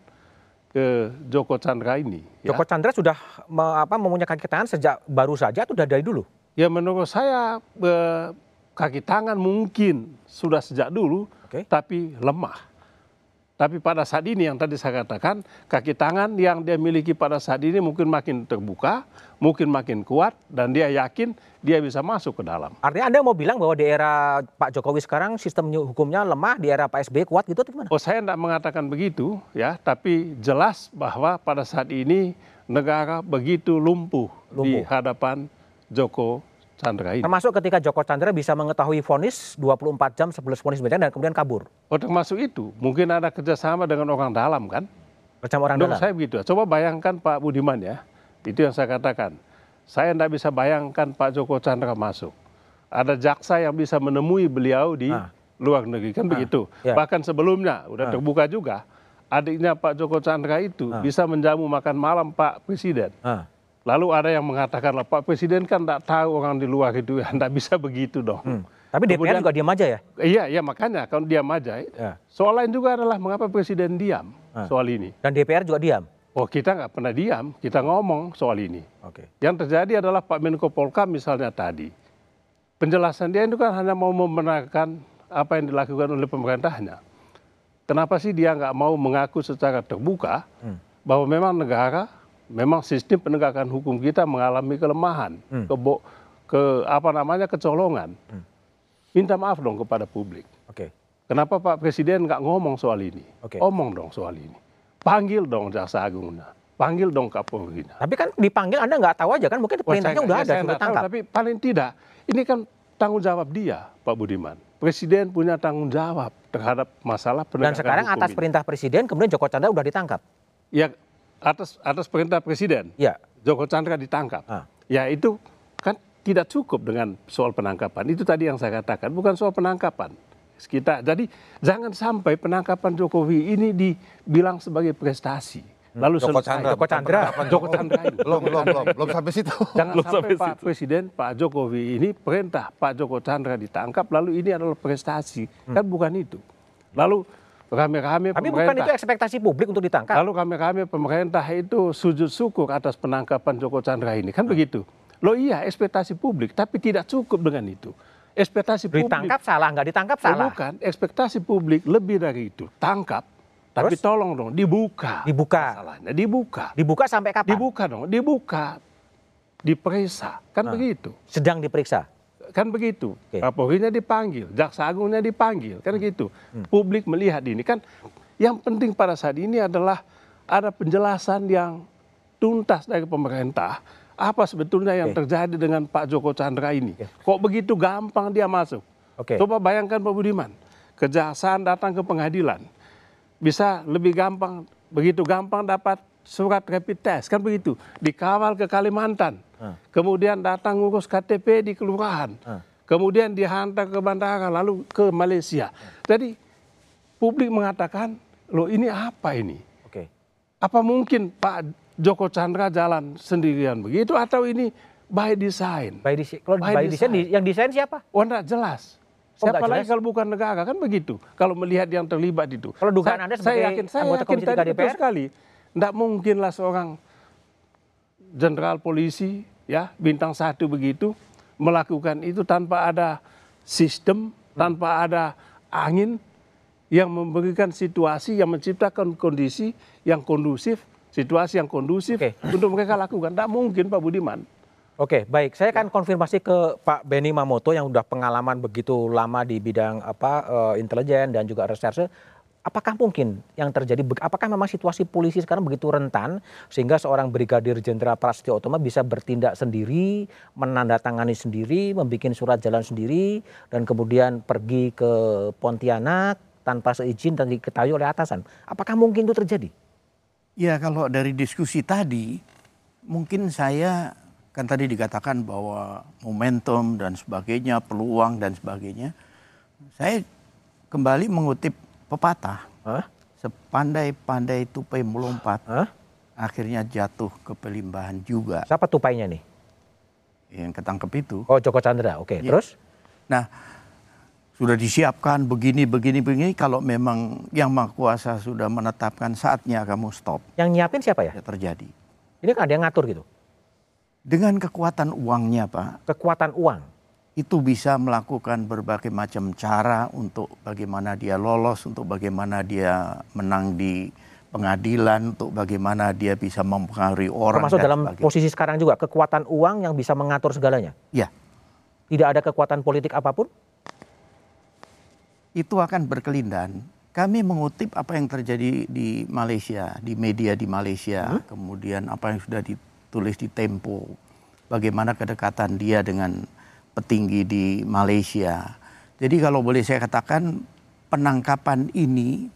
ke Joko Chandra ini. Ya. Joko Chandra sudah me, apa, mempunyai kaki tangan sejak baru saja atau sudah dari dulu? Ya menurut saya kaki tangan mungkin sudah sejak dulu, okay. tapi lemah. Tapi pada saat ini yang tadi saya katakan, kaki tangan yang dia miliki pada saat ini mungkin makin terbuka, mungkin makin kuat, dan dia yakin dia bisa masuk ke dalam. Artinya Anda mau bilang bahwa di era Pak Jokowi sekarang sistem hukumnya lemah, di era Pak SBY kuat gitu atau gimana? Oh saya tidak mengatakan begitu, ya, tapi jelas bahwa pada saat ini negara begitu lumpuh, lumpuh. di hadapan Joko Chandra ini. Termasuk ketika Joko Chandra bisa mengetahui vonis 24 jam sebelum vonis dan kemudian kabur. Oh termasuk itu. Mungkin ada kerjasama dengan orang dalam kan? Bersama orang dalam? saya begitu. Coba bayangkan Pak Budiman ya. Itu yang saya katakan. Saya tidak bisa bayangkan Pak Joko Chandra masuk. Ada jaksa yang bisa menemui beliau di ah. luar negeri. Kan ah. begitu. Ya. Bahkan sebelumnya, udah ah. terbuka juga. Adiknya Pak Joko Chandra itu ah. bisa menjamu makan malam Pak Presiden. Lalu ada yang mengatakan lah Pak Presiden kan tidak tahu orang di luar itu tidak bisa begitu dong. Hmm. Tapi DPR Kemudian, juga diam aja ya? Iya, iya makanya kalau diam aja. Ya. Soal lain juga adalah mengapa Presiden diam ah. soal ini. Dan DPR juga diam? Oh kita nggak pernah diam, kita ngomong soal ini. Oke. Yang terjadi adalah Pak Menko Polkam misalnya tadi. Penjelasan dia itu kan hanya mau membenarkan apa yang dilakukan oleh pemerintahnya. Kenapa sih dia nggak mau mengaku secara terbuka hmm. bahwa memang negara memang sistem penegakan hukum kita mengalami kelemahan, hmm. kebo, ke apa namanya kecolongan. Hmm. Minta maaf dong kepada publik. Oke. Kenapa Pak Presiden nggak ngomong soal ini? Okay. Omong dong soal ini. Panggil dong Jaksa Agung. Panggil dong Kapolri. Tapi kan dipanggil Anda nggak tahu aja kan mungkin perintahnya udah ada, sudah tangkap. Tahu, tapi paling tidak ini kan tanggung jawab dia, Pak Budiman. Presiden punya tanggung jawab terhadap masalah penegakan Dan sekarang atas ini. perintah Presiden kemudian Joko Chandra udah ditangkap. Ya atas atas perintah Presiden. Ya. Joko Chandra ditangkap. Ah. Ya itu kan tidak cukup dengan soal penangkapan. Itu tadi yang saya katakan, bukan soal penangkapan kita. Jadi jangan sampai penangkapan Jokowi ini dibilang sebagai prestasi. Hmm. Lalu Joko Chandra, Joko Chandra, Joko Chandra ini. belum, belum, belum, belum sampai situ. Jangan belum sampai, sampai Pak situ. Presiden, Pak Jokowi ini perintah Pak Joko Chandra ditangkap, lalu ini adalah prestasi, hmm. kan bukan itu. Lalu rame-rame Tapi bukan itu ekspektasi publik untuk ditangkap. Lalu rame-rame pemerintah itu sujud syukur atas penangkapan Joko Chandra ini, kan hmm. begitu. Loh iya, ekspektasi publik, tapi tidak cukup dengan itu ekspektasi publik. Ditangkap salah, nggak ditangkap salah. Bukan, ekspektasi publik lebih dari itu. Tangkap, tapi Terus? tolong dong dibuka. Dibuka. Masalahnya dibuka. Dibuka sampai kapan? Dibuka dong, dibuka. Diperiksa, kan nah. begitu. Sedang diperiksa. Kan begitu. Okay. Kapolrinya dipanggil, jaksa agungnya dipanggil, kan hmm. gitu. Hmm. Publik melihat ini kan yang penting pada saat ini adalah ada penjelasan yang tuntas dari pemerintah apa sebetulnya yang terjadi dengan Pak Joko Chandra ini? Okay. Kok begitu gampang dia masuk? Okay. Coba bayangkan Pak Budiman, kejaksaan datang ke pengadilan, bisa lebih gampang, begitu gampang dapat surat rapid test, kan begitu? Dikawal ke Kalimantan. Kemudian datang ngurus KTP di kelurahan, hmm. kemudian dihantar ke bandara, lalu ke Malaysia. Hmm. Jadi publik mengatakan, loh ini apa ini? Okay. Apa mungkin Pak Joko Chandra jalan sendirian begitu atau ini by design? By, design. Kalau by, by design, design, yang desain siapa? Oh enggak jelas. Oh, siapa lagi kalau bukan negara kan begitu. Kalau melihat yang terlibat itu. Kalau dugaan saya, Anda sebagai saya yakin, saya anggota yakin tadi DPR? sekali. Enggak mungkinlah seorang jenderal polisi ya bintang satu begitu melakukan itu tanpa ada sistem, tanpa ada angin yang memberikan situasi yang menciptakan kondisi yang kondusif situasi yang kondusif okay. untuk mereka lakukan. Tidak mungkin Pak Budiman. Oke, baik. Saya akan konfirmasi ke Pak Benny Mamoto yang sudah pengalaman begitu lama di bidang apa uh, intelijen dan juga reserse. Apakah mungkin yang terjadi? Apakah memang situasi polisi sekarang begitu rentan sehingga seorang Brigadir Jenderal Prasetyo Utama bisa bertindak sendiri, menandatangani sendiri, membuat surat jalan sendiri, dan kemudian pergi ke Pontianak tanpa seizin dan diketahui oleh atasan? Apakah mungkin itu terjadi? Ya kalau dari diskusi tadi mungkin saya kan tadi dikatakan bahwa momentum dan sebagainya, peluang dan sebagainya. Saya kembali mengutip pepatah. Huh? Sepandai-pandai tupai melompat, huh? akhirnya jatuh ke pelimbahan juga. Siapa tupainya nih? Yang ketangkep itu. Oh Joko Chandra, oke. Okay. Ya. Terus? Nah sudah disiapkan begini begini begini kalau memang yang maha kuasa sudah menetapkan saatnya kamu stop. Yang nyiapin siapa ya? ya terjadi. Ini kan ada yang ngatur gitu. Dengan kekuatan uangnya, Pak. Kekuatan uang. Itu bisa melakukan berbagai macam cara untuk bagaimana dia lolos, untuk bagaimana dia menang di pengadilan, untuk bagaimana dia bisa mempengaruhi orang. Termasuk dalam sebagainya. posisi sekarang juga kekuatan uang yang bisa mengatur segalanya. Ya. Tidak ada kekuatan politik apa pun? itu akan berkelindan. Kami mengutip apa yang terjadi di Malaysia, di media di Malaysia, hmm? kemudian apa yang sudah ditulis di Tempo, bagaimana kedekatan dia dengan petinggi di Malaysia. Jadi kalau boleh saya katakan penangkapan ini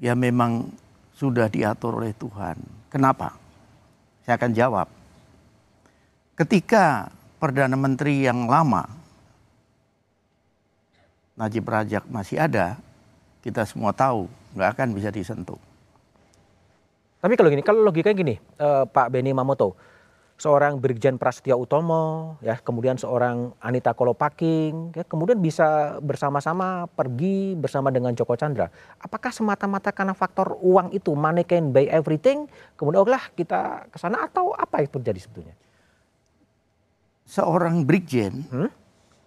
ya memang sudah diatur oleh Tuhan. Kenapa? Saya akan jawab. Ketika Perdana Menteri yang lama Najib Rajak masih ada, kita semua tahu nggak akan bisa disentuh. Tapi kalau gini, kalau logikanya gini, uh, Pak Beni Mamoto, seorang Brigjen Prasetya Utomo, ya kemudian seorang Anita Kolopaking, ya kemudian bisa bersama-sama pergi bersama dengan Joko Chandra. Apakah semata-mata karena faktor uang itu, money can buy everything, kemudian oh lah kita ke sana atau apa yang terjadi sebetulnya? Seorang Brigjen hmm?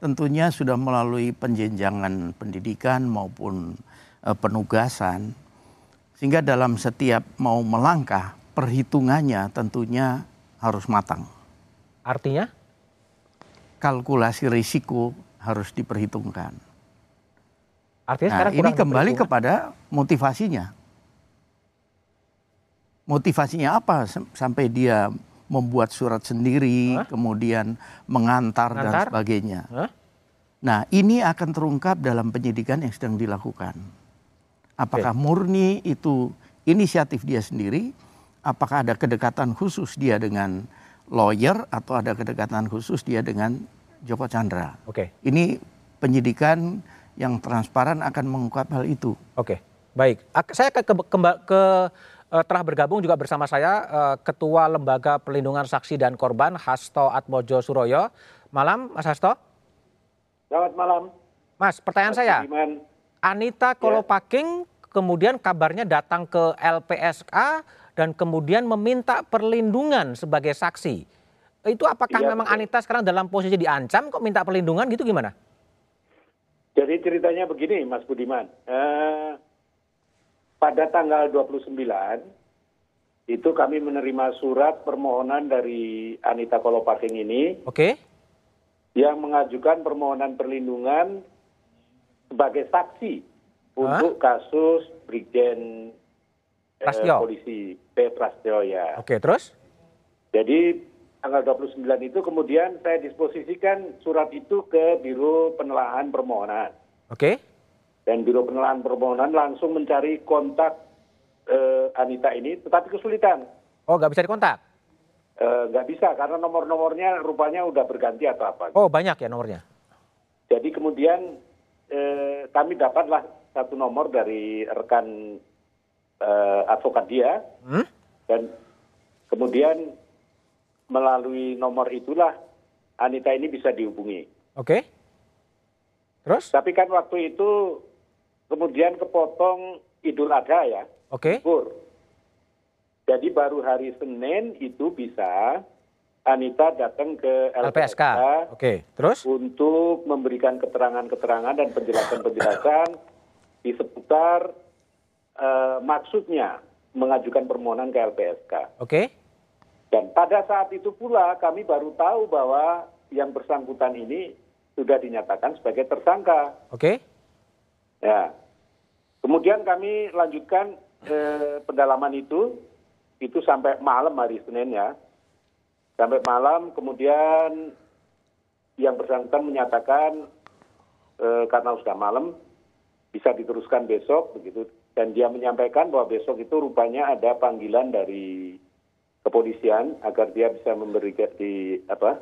tentunya sudah melalui penjenjangan pendidikan maupun uh, penugasan sehingga dalam setiap mau melangkah perhitungannya tentunya harus matang. Artinya kalkulasi risiko harus diperhitungkan. Artinya nah, sekarang ini kembali kepada motivasinya. Motivasinya apa sampai dia membuat surat sendiri, Hah? kemudian mengantar, mengantar dan sebagainya. Hah? Nah, ini akan terungkap dalam penyidikan yang sedang dilakukan. Apakah okay. murni itu inisiatif dia sendiri? Apakah ada kedekatan khusus dia dengan lawyer atau ada kedekatan khusus dia dengan Joko Chandra? Oke. Okay. Ini penyidikan yang transparan akan mengungkap hal itu. Oke, okay. baik. Saya ke, ke, ke, ke uh, telah bergabung juga bersama saya uh, Ketua Lembaga Pelindungan Saksi dan Korban Hasto Atmojo Suroyo. Malam, Mas Hasto. Selamat malam. Mas, pertanyaan Mas saya. Iman. Anita. Kolopaking ya. kemudian kabarnya datang ke LPSK dan kemudian meminta perlindungan sebagai saksi. Itu apakah ya, memang Anita sekarang dalam posisi diancam kok minta perlindungan gitu gimana? Jadi ceritanya begini Mas Budiman. Uh, pada tanggal 29 itu kami menerima surat permohonan dari Anita Kolopaking ini. Oke. Okay. Yang mengajukan permohonan perlindungan sebagai saksi Hah? untuk kasus Brigjen eh, polisi P. Prastyo ya. Oke, okay, terus? Jadi tanggal 29 itu kemudian saya disposisikan surat itu ke Biro Penelahan Permohonan. Oke. Okay. Dan Biro Penelahan Permohonan langsung mencari kontak uh, Anita ini, tetapi kesulitan. Oh, nggak bisa dikontak? Uh, nggak bisa, karena nomor-nomornya rupanya udah berganti atau apa. Oh, banyak ya nomornya? Jadi kemudian uh, kami dapatlah satu nomor dari rekan advokat dia, hmm? dan kemudian melalui nomor itulah Anita ini bisa dihubungi. Oke. Okay. Terus? Tapi kan waktu itu kemudian kepotong Idul Adha ya. Oke. Okay. Jadi baru hari Senin itu bisa Anita datang ke LPSK, LPSK. Oke, okay. terus untuk memberikan keterangan-keterangan dan penjelasan-penjelasan di seputar maksudnya mengajukan permohonan ke LPSK. Oke. Okay. Dan pada saat itu pula kami baru tahu bahwa yang bersangkutan ini sudah dinyatakan sebagai tersangka. Oke. Okay. Ya. Kemudian kami lanjutkan eh, pendalaman itu, itu sampai malam hari Senin ya. Sampai malam kemudian yang bersangkutan menyatakan eh, karena sudah malam bisa diteruskan besok begitu dan dia menyampaikan bahwa besok itu rupanya ada panggilan dari kepolisian agar dia bisa memberi di apa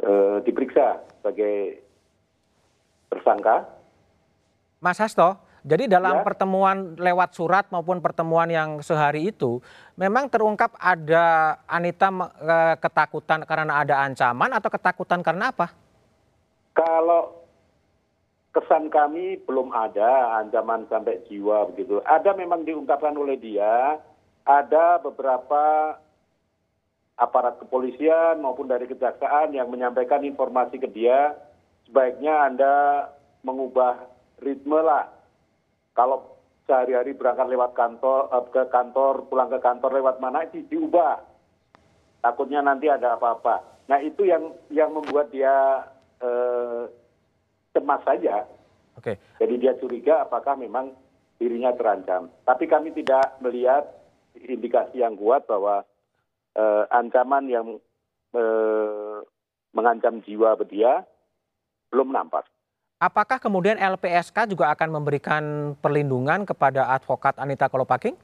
e, diperiksa sebagai tersangka. Mas Hasto, jadi dalam ya. pertemuan lewat surat maupun pertemuan yang sehari itu, memang terungkap ada Anita e, ketakutan karena ada ancaman atau ketakutan karena apa? Kalau kesan kami belum ada ancaman sampai jiwa begitu. Ada memang diungkapkan oleh dia, ada beberapa aparat kepolisian maupun dari kejaksaan yang menyampaikan informasi ke dia sebaiknya anda mengubah ritme lah. Kalau sehari-hari berangkat lewat kantor eh, ke kantor pulang ke kantor lewat mana itu diubah. Takutnya nanti ada apa-apa. Nah itu yang yang membuat dia eh, cemas saja Oke. jadi dia curiga apakah memang dirinya terancam tapi kami tidak melihat indikasi yang kuat bahwa uh, ancaman yang uh, mengancam jiwa dia belum nampak. Apakah kemudian LPSK juga akan memberikan perlindungan kepada advokat Anita Kolopaking?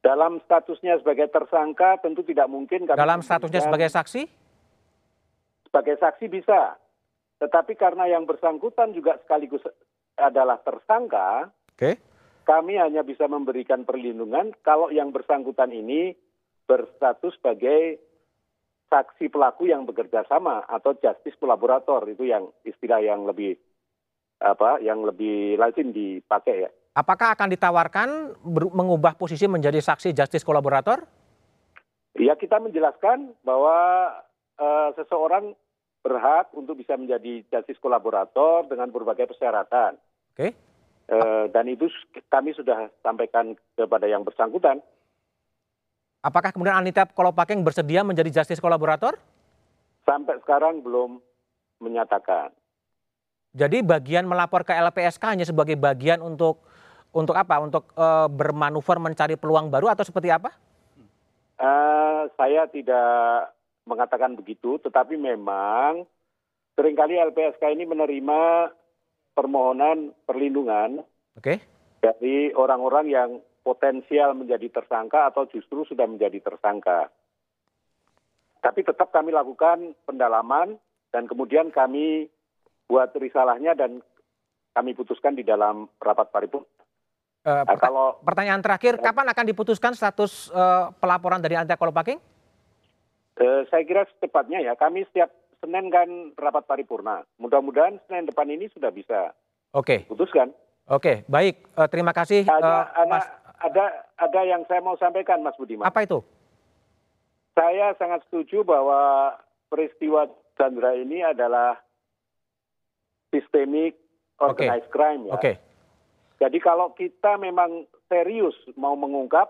Dalam statusnya sebagai tersangka tentu tidak mungkin. Dalam statusnya sebagai saksi? Sebagai saksi bisa. Tetapi karena yang bersangkutan juga sekaligus adalah tersangka, okay kami hanya bisa memberikan perlindungan kalau yang bersangkutan ini berstatus sebagai saksi pelaku yang bekerja sama atau justice kolaborator itu yang istilah yang lebih apa yang lebih lazim dipakai ya. Apakah akan ditawarkan mengubah posisi menjadi saksi justice kolaborator? Ya kita menjelaskan bahwa uh, seseorang berhak untuk bisa menjadi justice kolaborator dengan berbagai persyaratan. Oke. Okay. Eh, dan itu kami sudah sampaikan kepada yang bersangkutan. Apakah kemudian Anita Kolopaking bersedia menjadi justice kolaborator? Sampai sekarang belum menyatakan. Jadi bagian melapor ke LPSK hanya sebagai bagian untuk untuk apa? Untuk uh, bermanuver mencari peluang baru atau seperti apa? Uh, saya tidak mengatakan begitu, tetapi memang sering kali LPSK ini menerima permohonan perlindungan okay. dari orang-orang yang potensial menjadi tersangka atau justru sudah menjadi tersangka. Tapi tetap kami lakukan pendalaman dan kemudian kami buat risalahnya dan kami putuskan di dalam rapat paripurna. Uh, nah, kalau pertanyaan terakhir, kapan akan diputuskan status uh, pelaporan dari anti kolopaking? Uh, saya kira secepatnya ya. Kami setiap Senin kan rapat paripurna. Mudah-mudahan Senin depan ini sudah bisa. Oke. Okay. Putuskan. Oke, okay, baik. Uh, terima kasih. Ada, uh, ada, Mas... ada, ada yang saya mau sampaikan, Mas Budiman. Apa itu? Saya sangat setuju bahwa peristiwa Chandra ini adalah sistemik organized okay. crime ya. Okay. Jadi kalau kita memang serius mau mengungkap,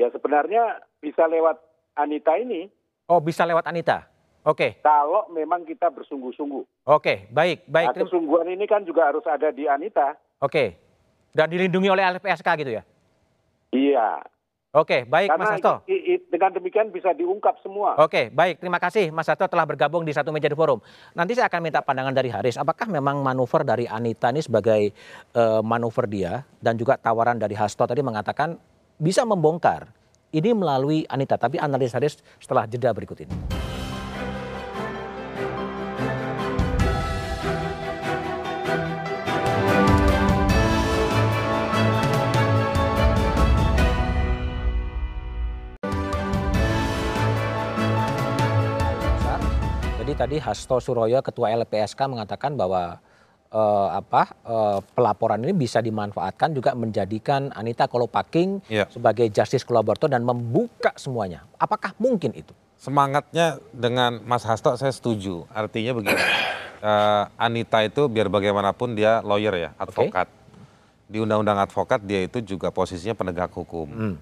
ya sebenarnya bisa lewat Anita ini. Oh bisa lewat Anita. Oke. Okay. Kalau memang kita bersungguh-sungguh. Oke, okay, baik, baik. Nah, kesungguhan ini kan juga harus ada di Anita. Oke. Okay. Dan dilindungi oleh LPSK gitu ya? Iya. Oke, baik Karena Mas Hasto. dengan demikian bisa diungkap semua. Oke, baik. Terima kasih Mas Hasto telah bergabung di satu meja di forum. Nanti saya akan minta pandangan dari Haris. Apakah memang manuver dari Anita ini sebagai uh, manuver dia dan juga tawaran dari Hasto tadi mengatakan bisa membongkar ini melalui Anita. Tapi analis Haris setelah jeda berikut ini. tadi Hasto Suroyo Ketua LPSK mengatakan bahwa apa uh, pelaporan ini bisa dimanfaatkan juga menjadikan Anita Kolopaking ya. sebagai justice collaborator dan membuka semuanya. Apakah mungkin itu? Semangatnya dengan Mas Hasto saya setuju. Artinya begini, uh, Anita itu biar bagaimanapun dia lawyer ya, advokat. Okay. Di undang-undang advokat dia itu juga posisinya penegak hukum. Hmm.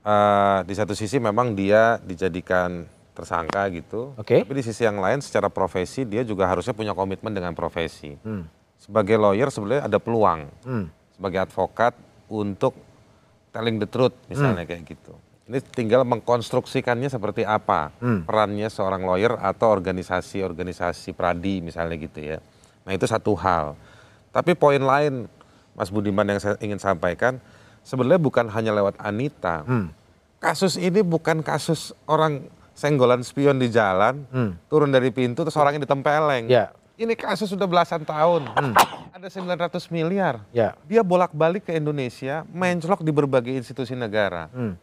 Uh, di satu sisi memang dia dijadikan tersangka gitu. Okay. Tapi di sisi yang lain secara profesi dia juga harusnya punya komitmen dengan profesi. Hmm. Sebagai lawyer sebenarnya ada peluang hmm. sebagai advokat untuk telling the truth misalnya hmm. kayak gitu. Ini tinggal mengkonstruksikannya seperti apa hmm. perannya seorang lawyer atau organisasi-organisasi pradi misalnya gitu ya. Nah itu satu hal. Tapi poin lain Mas Budiman yang saya ingin sampaikan sebenarnya bukan hanya lewat Anita. Hmm. Kasus ini bukan kasus orang senggolan spion di jalan, hmm. turun dari pintu terus orangnya ditempeleng. Ya. Ini kasus sudah belasan tahun. Hmm. Ada 900 miliar. Ya. Dia bolak-balik ke Indonesia, mencolok di berbagai institusi negara. Hmm.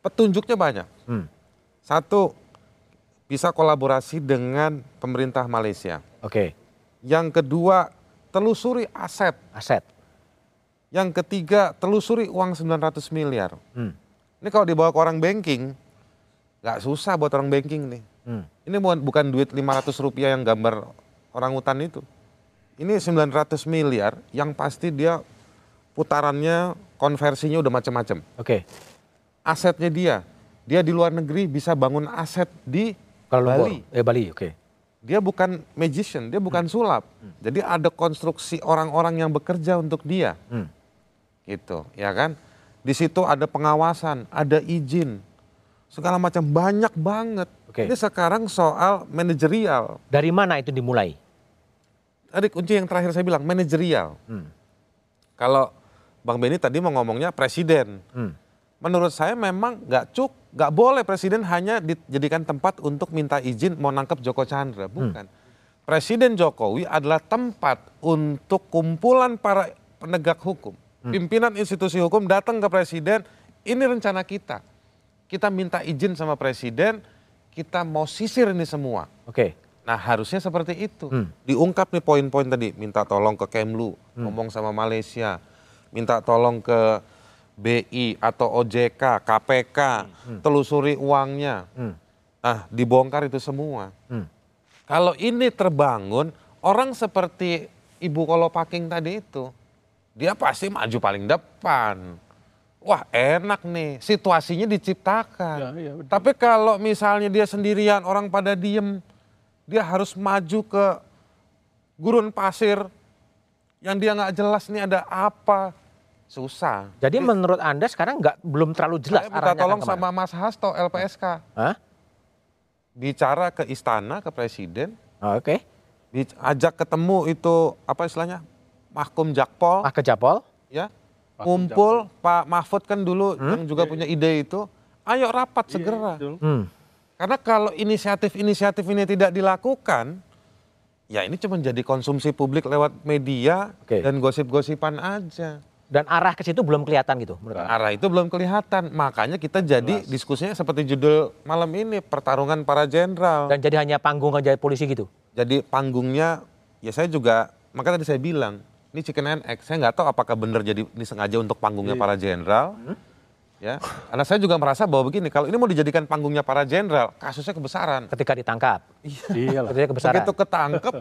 Petunjuknya banyak. Hmm. Satu, bisa kolaborasi dengan pemerintah Malaysia. Oke. Okay. Yang kedua, telusuri aset. Aset. Yang ketiga, telusuri uang 900 miliar. Hmm. Ini kalau dibawa ke orang banking, nggak susah buat orang banking nih. Hmm. Ini bukan duit 500 rupiah yang gambar orang hutan itu. Ini 900 miliar yang pasti dia putarannya konversinya udah macam-macam. Oke. Okay. Asetnya dia, dia di luar negeri bisa bangun aset di Kalau Bali. Eh Bali, oke. Okay. Dia bukan magician, dia bukan hmm. sulap. Hmm. Jadi ada konstruksi orang-orang yang bekerja untuk dia. Hmm. Gitu, ya kan? Di situ ada pengawasan, ada izin, segala macam banyak banget. Okay. Ini sekarang soal manajerial. Dari mana itu dimulai? Tadi kunci yang terakhir saya bilang manajerial. Hmm. Kalau Bang Benny tadi mau ngomongnya presiden. Hmm. Menurut saya memang nggak cuk, nggak boleh presiden hanya dijadikan tempat untuk minta izin mau nangkep Joko Chandra, hmm. bukan. Hmm. Presiden Jokowi adalah tempat untuk kumpulan para penegak hukum, hmm. pimpinan institusi hukum datang ke presiden, ini rencana kita kita minta izin sama presiden, kita mau sisir ini semua. Oke. Okay. Nah harusnya seperti itu. Hmm. Diungkap nih poin-poin tadi, minta tolong ke Kemlu, hmm. ngomong sama Malaysia, minta tolong ke BI atau OJK, KPK, hmm. telusuri uangnya. Hmm. Nah dibongkar itu semua. Hmm. Kalau ini terbangun, orang seperti Ibu Kolopaking tadi itu, dia pasti maju paling depan wah enak nih, situasinya diciptakan. Ya, ya, Tapi kalau misalnya dia sendirian, orang pada diem, dia harus maju ke gurun pasir yang dia nggak jelas ini ada apa susah. Jadi menurut anda sekarang nggak belum terlalu jelas Saya minta tolong sama Mas Hasto LPSK. Hah? Bicara ke istana ke presiden, Oh, Oke. Bic- ajak ketemu itu apa istilahnya mahkum jakpol Pak Kejapol. ya kumpul Pak Mahfud kan dulu yang juga punya ide itu ayo rapat segera. Hmm. karena kalau inisiatif-inisiatif ini tidak dilakukan ya ini cuma jadi konsumsi publik lewat media Oke. dan gosip-gosipan aja. Dan arah ke situ belum kelihatan gitu menurut anda? arah itu belum kelihatan. Makanya kita jadi diskusinya seperti judul malam ini pertarungan para jenderal. Dan jadi hanya panggung aja polisi gitu. jadi panggungnya ya saya juga maka tadi saya bilang ini chicken and egg. Saya nggak tahu apakah benar jadi ini sengaja untuk panggungnya para jenderal. Ya. Karena saya juga merasa bahwa begini kalau ini mau dijadikan panggungnya para jenderal kasusnya kebesaran. Ketika ditangkap. Iya. Ketika kebesaran. begitu ketangkep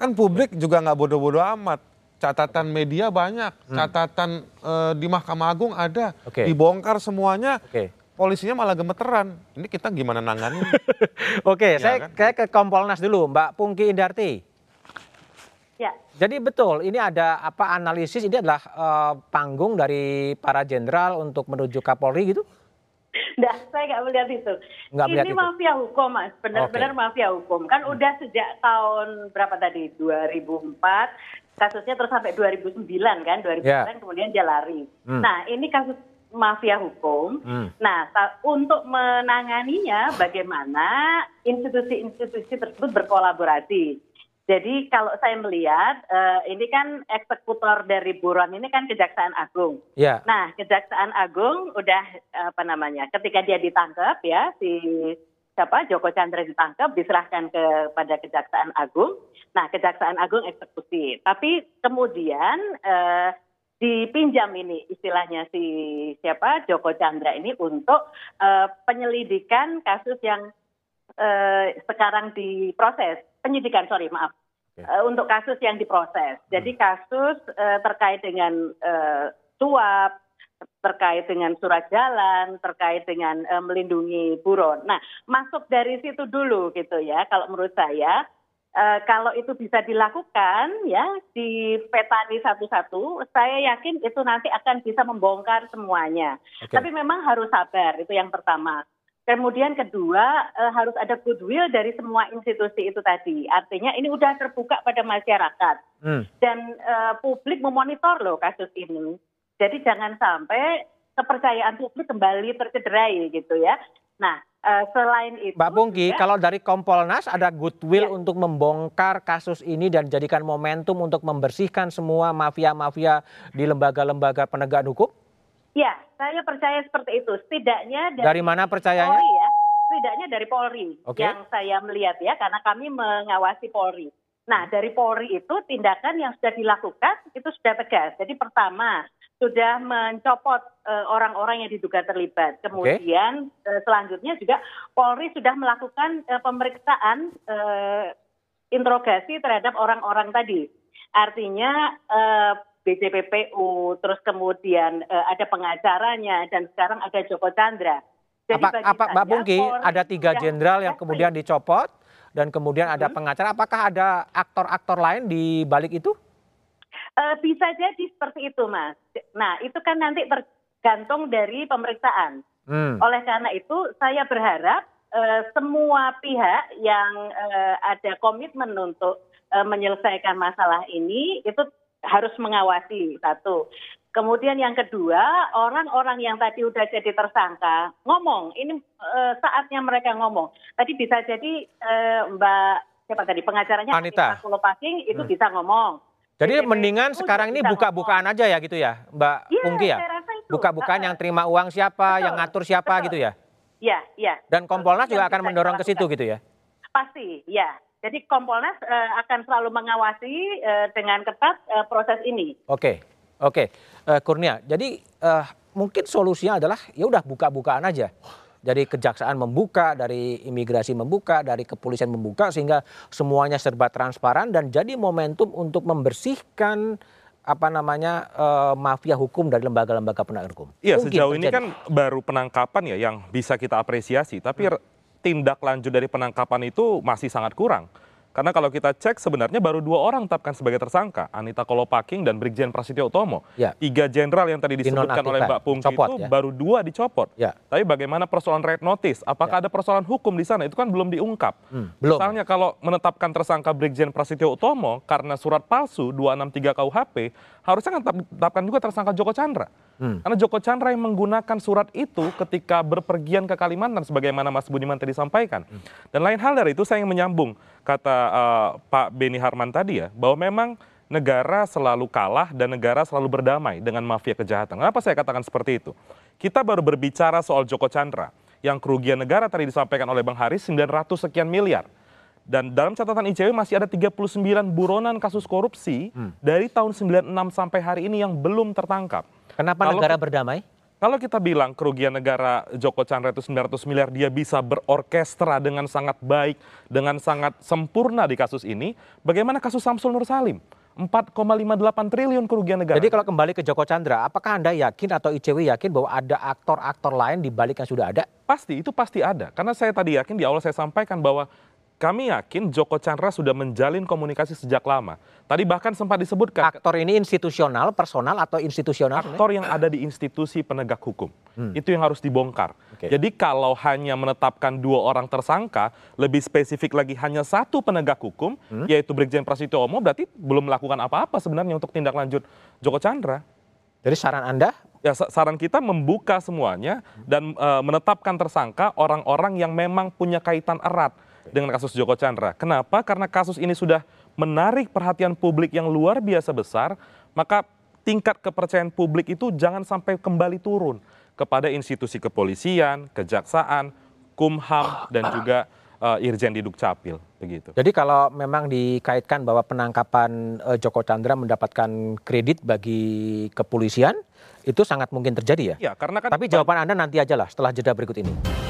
kan publik juga nggak bodoh-bodoh amat. Catatan media banyak. Catatan eh, di Mahkamah Agung ada. Oke. dibongkar semuanya. Oke. polisinya malah gemeteran. Ini kita gimana nanganin? Oke, Iya saya, kan? saya ke Kompolnas dulu, Mbak Pungki Indarti. Jadi betul, ini ada apa analisis ini adalah eh, panggung dari para jenderal untuk menuju Kapolri gitu? Nah, saya nggak melihat itu. Nggak melihat ini itu. mafia hukum, Mas. Benar-benar Oke. mafia hukum. Kan udah sejak tahun berapa tadi? 2004. Kasusnya terus sampai 2009 kan? 2009 Ya. kemudian dia lari. Hmm. Nah, ini kasus mafia hukum. Hmm. Nah, untuk menanganinya bagaimana institusi-institusi tersebut berkolaborasi. Jadi kalau saya melihat eh, ini kan eksekutor dari buron ini kan Kejaksaan Agung. Ya. Nah, Kejaksaan Agung udah apa namanya? Ketika dia ditangkap ya si siapa Joko Chandra ditangkap diserahkan kepada Kejaksaan Agung. Nah, Kejaksaan Agung eksekusi. Tapi kemudian eh, dipinjam ini istilahnya si siapa Joko Chandra ini untuk eh, penyelidikan kasus yang eh, sekarang diproses penyidikan sorry maaf Oke. Eh, untuk kasus yang diproses. Jadi kasus eh, terkait dengan eh, suap, terkait dengan surat jalan, terkait dengan eh, melindungi buron. Nah, masuk dari situ dulu gitu ya. Kalau menurut saya, eh, kalau itu bisa dilakukan ya di petani satu-satu, saya yakin itu nanti akan bisa membongkar semuanya. Oke. Tapi memang harus sabar, itu yang pertama. Kemudian kedua eh, harus ada goodwill dari semua institusi itu tadi. Artinya ini udah terbuka pada masyarakat Hmm. dan eh, publik memonitor loh kasus ini. Jadi jangan sampai kepercayaan publik kembali tercederai gitu ya. Nah eh, selain itu, Mbak Pungki, juga- kalau dari Kompolnas ada goodwill Ya. untuk membongkar kasus ini dan jadikan momentum untuk membersihkan semua mafia-mafia di lembaga-lembaga penegakan hukum? Ya saya percaya seperti itu. Setidaknya Dari mana percayanya? Polri ya, setidaknya dari Polri Oke. yang saya melihat ya, karena kami mengawasi Polri. Nah, dari Polri itu tindakan yang sudah dilakukan itu sudah tegas. Jadi pertama sudah mencopot eh, orang-orang yang diduga terlibat. Kemudian eh, selanjutnya juga Polri sudah melakukan eh, pemeriksaan interogasi terhadap orang-orang tadi. Artinya BJPPU, terus kemudian eh, ada pengacaranya dan sekarang ada Joko Chandra. Jadi Apa, apa Mbak Pungki, ada tiga sudah jenderal yang tegas kemudian dicopot dan kemudian ada Hmm. pengacara. Apakah ada aktor-aktor lain di balik itu? Eh, bisa jadi seperti itu, Mas. Nah, itu kan nanti tergantung dari pemeriksaan. Hmm. Oleh karena itu, saya berharap eh, semua pihak yang eh, ada komitmen untuk menyelesaikan masalah ini itu harus mengawasi satu. Kemudian yang kedua, orang-orang yang tadi udah jadi tersangka ngomong. Ini eh, saatnya mereka ngomong. Tadi bisa jadi eh, Mbak siapa tadi pengacaranya Anita. Kulopaking itu Hmm. bisa ngomong. Jadi BJPPU mendingan sekarang ini buka-bukaan aja ya gitu ya, Mbak Iya, Pungki ya? Buka-bukaan yang terima uang siapa, Betul, yang ngatur siapa betul. gitu ya? Iya, iya. Dan Kompolnas juga akan mendorong ke situ gitu ya? Pasti, ya. Jadi Kompolnas eh, akan selalu mengawasi eh, dengan ketat eh, proses ini. Oke, oke. Eh, Kurnia, jadi eh, mungkin solusinya adalah ya udah buka-bukaan aja. Dari kejaksaan membuka, dari imigrasi membuka, dari kepolisian membuka sehingga semuanya serba transparan dan jadi momentum untuk membersihkan apa namanya eh, mafia hukum dari lembaga-lembaga penegak hukum. Iya, sejauh ini terjadi. kan baru penangkapan ya yang bisa kita apresiasi, tapi r- tindak lanjut dari penangkapan itu masih sangat kurang. Karena kalau kita cek sebenarnya baru dua orang tetapkan sebagai tersangka, Anita Kolopaking dan Brigjen Prasetyo Utomo. Ya. Tiga jenderal yang tadi disebutkan oleh Mbak Pungki itu ya. baru dua dicopot. Ya. Tapi bagaimana persoalan red notice? Apakah ya. ada persoalan hukum di sana? Itu kan belum diungkap. Hmm, belum. Misalnya kalau menetapkan tersangka Brigjen Prasetyo Utomo karena surat palsu 263 KUHP, harusnya kan tetapkan juga tersangka Joko Chandra. Hmm. Karena Joko Chandra yang menggunakan surat itu ketika berpergian ke Kalimantan sebagaimana Mas Budiman tadi sampaikan. Hmm. Dan lain hal dari itu saya ingin menyambung kata uh, Pak Beni Harman tadi ya, bahwa memang negara selalu kalah dan negara selalu berdamai dengan mafia kejahatan. Kenapa saya katakan seperti itu? Kita baru berbicara soal Joko Chandra yang kerugian negara tadi disampaikan oleh Bang Haris 900 sekian miliar. Dan dalam catatan ICW masih ada 39 buronan kasus korupsi hmm. dari tahun 96 sampai hari ini yang belum tertangkap. Kenapa kalau, negara berdamai? Kalau kita bilang kerugian negara Joko Chandra itu 900 miliar, dia bisa berorkestra dengan sangat baik, dengan sangat sempurna di kasus ini, bagaimana kasus Samsul Nur Salim? 4,58 triliun kerugian negara. Jadi kalau kembali ke Joko Chandra, apakah Anda yakin atau ICW yakin bahwa ada aktor-aktor lain di balik yang sudah ada? Pasti, itu pasti ada. Karena saya tadi yakin di awal saya sampaikan bahwa kami yakin Joko Chandra sudah menjalin komunikasi sejak lama. Tadi bahkan sempat disebutkan. Aktor ini institusional, personal atau institusional? Aktor yang ada di institusi penegak hukum. Hmm. Itu yang harus dibongkar. Okay. Jadi kalau hanya menetapkan dua orang tersangka, lebih spesifik lagi hanya satu penegak hukum, hmm. yaitu Brigjen Prasetyo Omo, berarti belum melakukan apa-apa sebenarnya untuk tindak lanjut Joko Chandra. Jadi saran Anda? Ya saran kita membuka semuanya dan uh, menetapkan tersangka orang-orang yang memang punya kaitan erat dengan kasus Joko Chandra. Kenapa? Karena kasus ini sudah menarik perhatian publik yang luar biasa besar, maka tingkat kepercayaan publik itu jangan sampai kembali turun kepada institusi kepolisian, kejaksaan, kumham, dan juga uh, Irjen di Dukcapil begitu. Jadi kalau memang dikaitkan bahwa penangkapan uh, Joko Chandra mendapatkan kredit bagi kepolisian, itu sangat mungkin terjadi ya? Ya, karena kan Tapi jawaban Anda nanti aja lah setelah jeda berikut ini.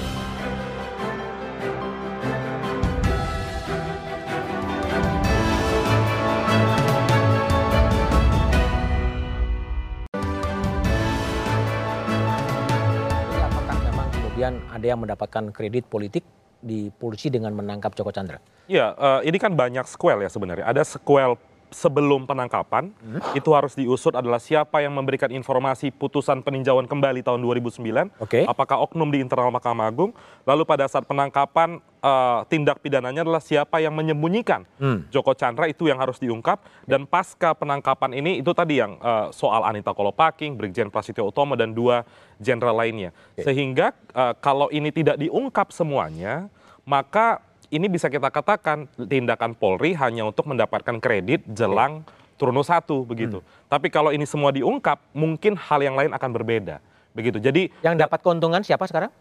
Kemudian ada yang mendapatkan kredit politik di polisi dengan menangkap Joko Chandra? Ya, uh, ini kan banyak sequel ya sebenarnya. Ada sequel sebelum penangkapan hmm? itu harus diusut adalah siapa yang memberikan informasi putusan peninjauan kembali tahun 2009. Okay. Apakah oknum di internal Mahkamah Agung? Lalu pada saat penangkapan uh, tindak pidananya adalah siapa yang menyembunyikan hmm. Joko Chandra itu yang harus diungkap dan pasca penangkapan ini itu tadi yang uh, soal Anita Kolopaking, Brigjen Prasetyo Utomo dan dua jenderal lainnya. Okay. Sehingga uh, kalau ini tidak diungkap semuanya, maka ini bisa kita katakan tindakan Polri hanya untuk mendapatkan kredit jelang turun satu begitu. Hmm. Tapi kalau ini semua diungkap, mungkin hal yang lain akan berbeda. Begitu. Jadi yang dapat keuntungan siapa sekarang?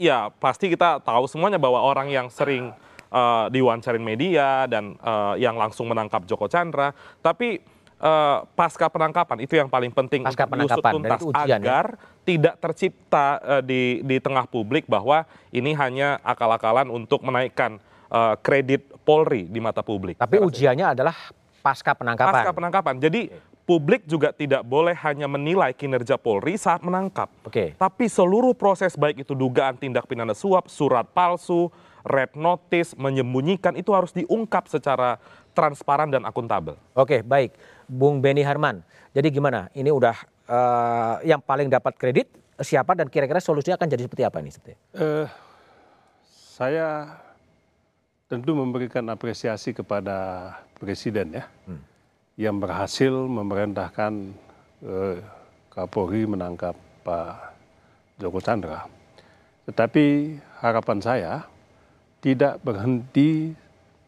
ya pasti kita tahu semuanya bahwa orang yang sering uh, diwawancarin media dan uh, yang langsung menangkap Joko Chandra, tapi uh, pasca penangkapan itu yang paling penting pasca diusut tuntas ujian, ya? agar ya? tidak tercipta uh, di di tengah publik bahwa ini hanya akal-akalan untuk menaikkan uh, kredit Polri di mata publik. Tapi ujiannya adalah pasca penangkapan. Pasca penangkapan. Jadi publik juga tidak boleh hanya menilai kinerja Polri saat menangkap. Oke. Tapi seluruh proses baik itu dugaan tindak pidana suap, surat palsu, red notice, menyembunyikan itu harus diungkap secara transparan dan akuntabel. Oke, baik. Bung Beni Harman. Jadi gimana? Ini udah uh, yang paling dapat kredit siapa dan kira-kira solusinya akan jadi seperti apa ini? Uh, saya tentu memberikan apresiasi kepada presiden ya. Hmm yang berhasil memerintahkan eh, Kapolri menangkap Pak Joko Chandra. Tetapi harapan saya tidak berhenti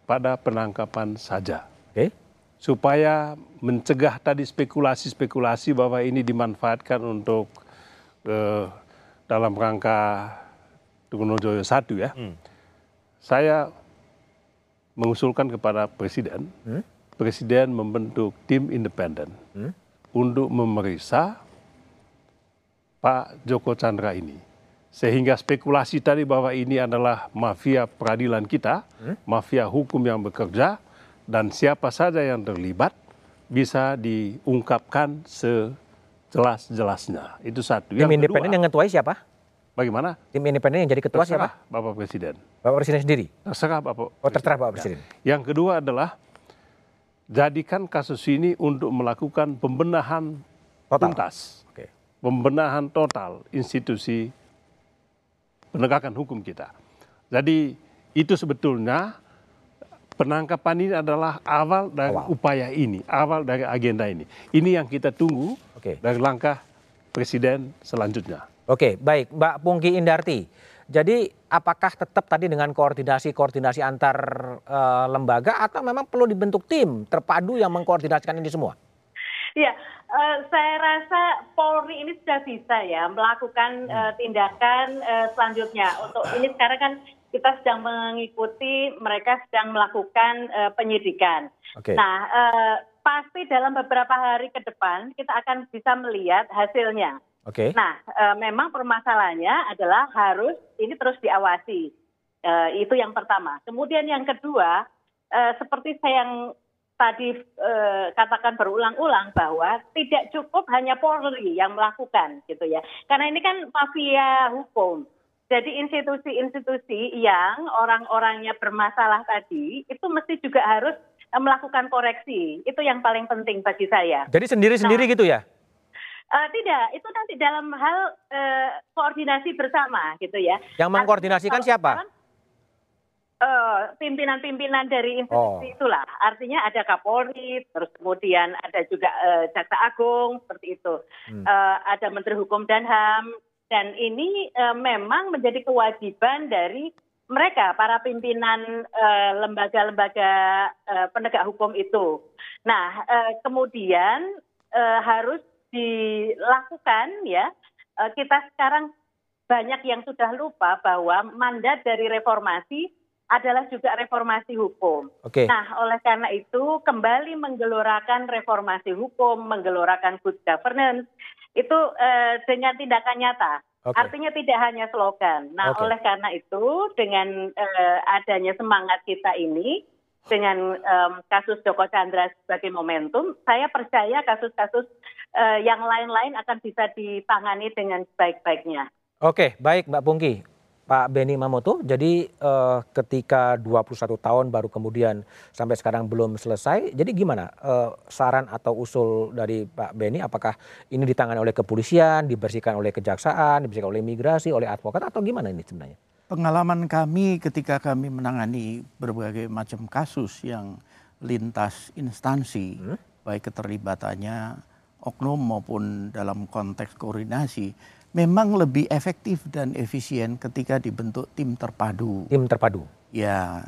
pada penangkapan saja. Okay. Supaya mencegah tadi spekulasi-spekulasi bahwa ini dimanfaatkan untuk eh, dalam rangka Trunojoyo satu ya. Hmm. Saya mengusulkan kepada Presiden hmm? Presiden membentuk tim independen hmm? untuk memeriksa Pak Joko Chandra ini. Sehingga spekulasi tadi bahwa ini adalah mafia peradilan kita, hmm? mafia hukum yang bekerja, dan siapa saja yang terlibat bisa diungkapkan sejelas-jelasnya. Itu satu. Yang Tim independen yang ngetuai siapa? Bagaimana? Tim independen yang jadi ketua Terserah siapa? Bapak Presiden. Bapak Presiden sendiri? Terserah Bapak Oh terserah Bapak Presiden. Ya. Yang kedua adalah jadikan kasus ini untuk melakukan pembenahan Total. tuntas. Oke. Pembenahan total institusi penegakan hukum kita. Jadi itu sebetulnya penangkapan ini adalah awal dari Awal. upaya ini, awal dari agenda ini. Ini yang kita tunggu Oke. dari langkah presiden selanjutnya. Oke, baik, Mbak Pungki Indarti. Jadi apakah tetap tadi dengan koordinasi-koordinasi antar eh, lembaga atau memang perlu dibentuk tim terpadu yang mengkoordinasikan ini semua? Iya, eh, saya rasa Polri ini sudah bisa ya melakukan eh, tindakan eh, selanjutnya. Untuk ini sekarang kan kita sedang mengikuti mereka sedang melakukan eh, penyidikan. Oke. Nah, eh, pasti dalam beberapa hari ke depan kita akan bisa melihat hasilnya. Oke. Nah, eh, memang permasalahannya adalah harus ini terus diawasi. Eh, itu yang pertama. Kemudian yang kedua, eh, seperti saya yang tadi eh, katakan berulang-ulang bahwa tidak cukup hanya Polri yang melakukan gitu ya. Karena ini kan mafia hukum. Jadi institusi-institusi yang orang-orangnya bermasalah tadi itu mesti juga harus eh, melakukan koreksi. Itu yang paling penting bagi saya. Jadi sendiri-sendiri gitu ya? Eh, tidak, itu nanti dalam hal eh, koordinasi bersama gitu ya. Yang mengkoordinasikan Artinya kalau eh, Pimpinan-pimpinan dari institusi Oh. itulah. Artinya ada Kapolri, terus kemudian ada juga eh, Jaksa Agung seperti itu. Hmm. Eh, ada Menteri Hukum dan HAM dan ini eh, memang menjadi kewajiban dari mereka para pimpinan lembaga-lembaga eh, penegak hukum itu. Nah, eh, kemudian eh, harus dilakukan ya. Eh, kita sekarang banyak yang sudah lupa bahwa mandat dari reformasi adalah juga reformasi hukum. Oke. Nah, oleh karena itu kembali menggelorakan reformasi hukum, menggelorakan good governance itu eh, dengan tindakan nyata. Oke. Artinya tidak hanya slogan. Nah, Oke. oleh karena itu dengan eh, adanya semangat kita ini dengan em, kasus Joko Chandra sebagai momentum, saya percaya kasus-kasus eh, yang lain-lain akan bisa ditangani dengan sebaik-baiknya. Oke, baik Mbak Pungki. Pak Beni Mamoto, jadi eh, ketika 21 tahun baru kemudian sampai sekarang belum selesai, jadi gimana eh, saran atau usul dari Pak Beni, apakah ini ditangani oleh kepolisian, dibersihkan oleh kejaksaan, dibersihkan oleh imigrasi, oleh advokat, atau gimana ini sebenarnya? Pengalaman kami ketika kami menangani berbagai macam kasus yang lintas instansi, baik keterlibatannya oknum maupun dalam konteks koordinasi, memang lebih efektif dan efisien ketika dibentuk tim terpadu. Tim terpadu. Ya,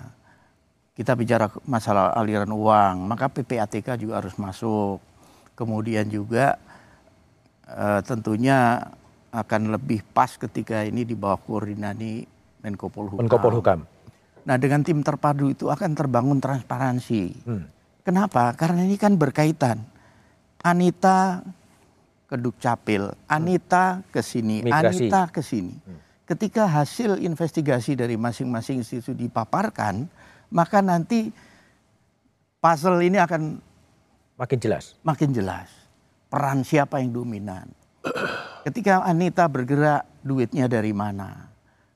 kita bicara masalah aliran uang, maka PPATK juga harus masuk. Kemudian juga eh, tentunya akan lebih pas ketika ini di bawah koordinasi Menko Polhukam. Menko Polhukam. Nah, dengan tim terpadu itu akan terbangun transparansi. Hmm. Kenapa? Karena ini kan berkaitan. Anita ke Dukcapil, Anita ke sini. Anita ke sini. Ketika hasil investigasi dari masing-masing institusi dipaparkan, maka nanti puzzle ini akan Makin jelas. makin jelas. Peran siapa yang dominan. Ketika Anita bergerak, duitnya dari mana?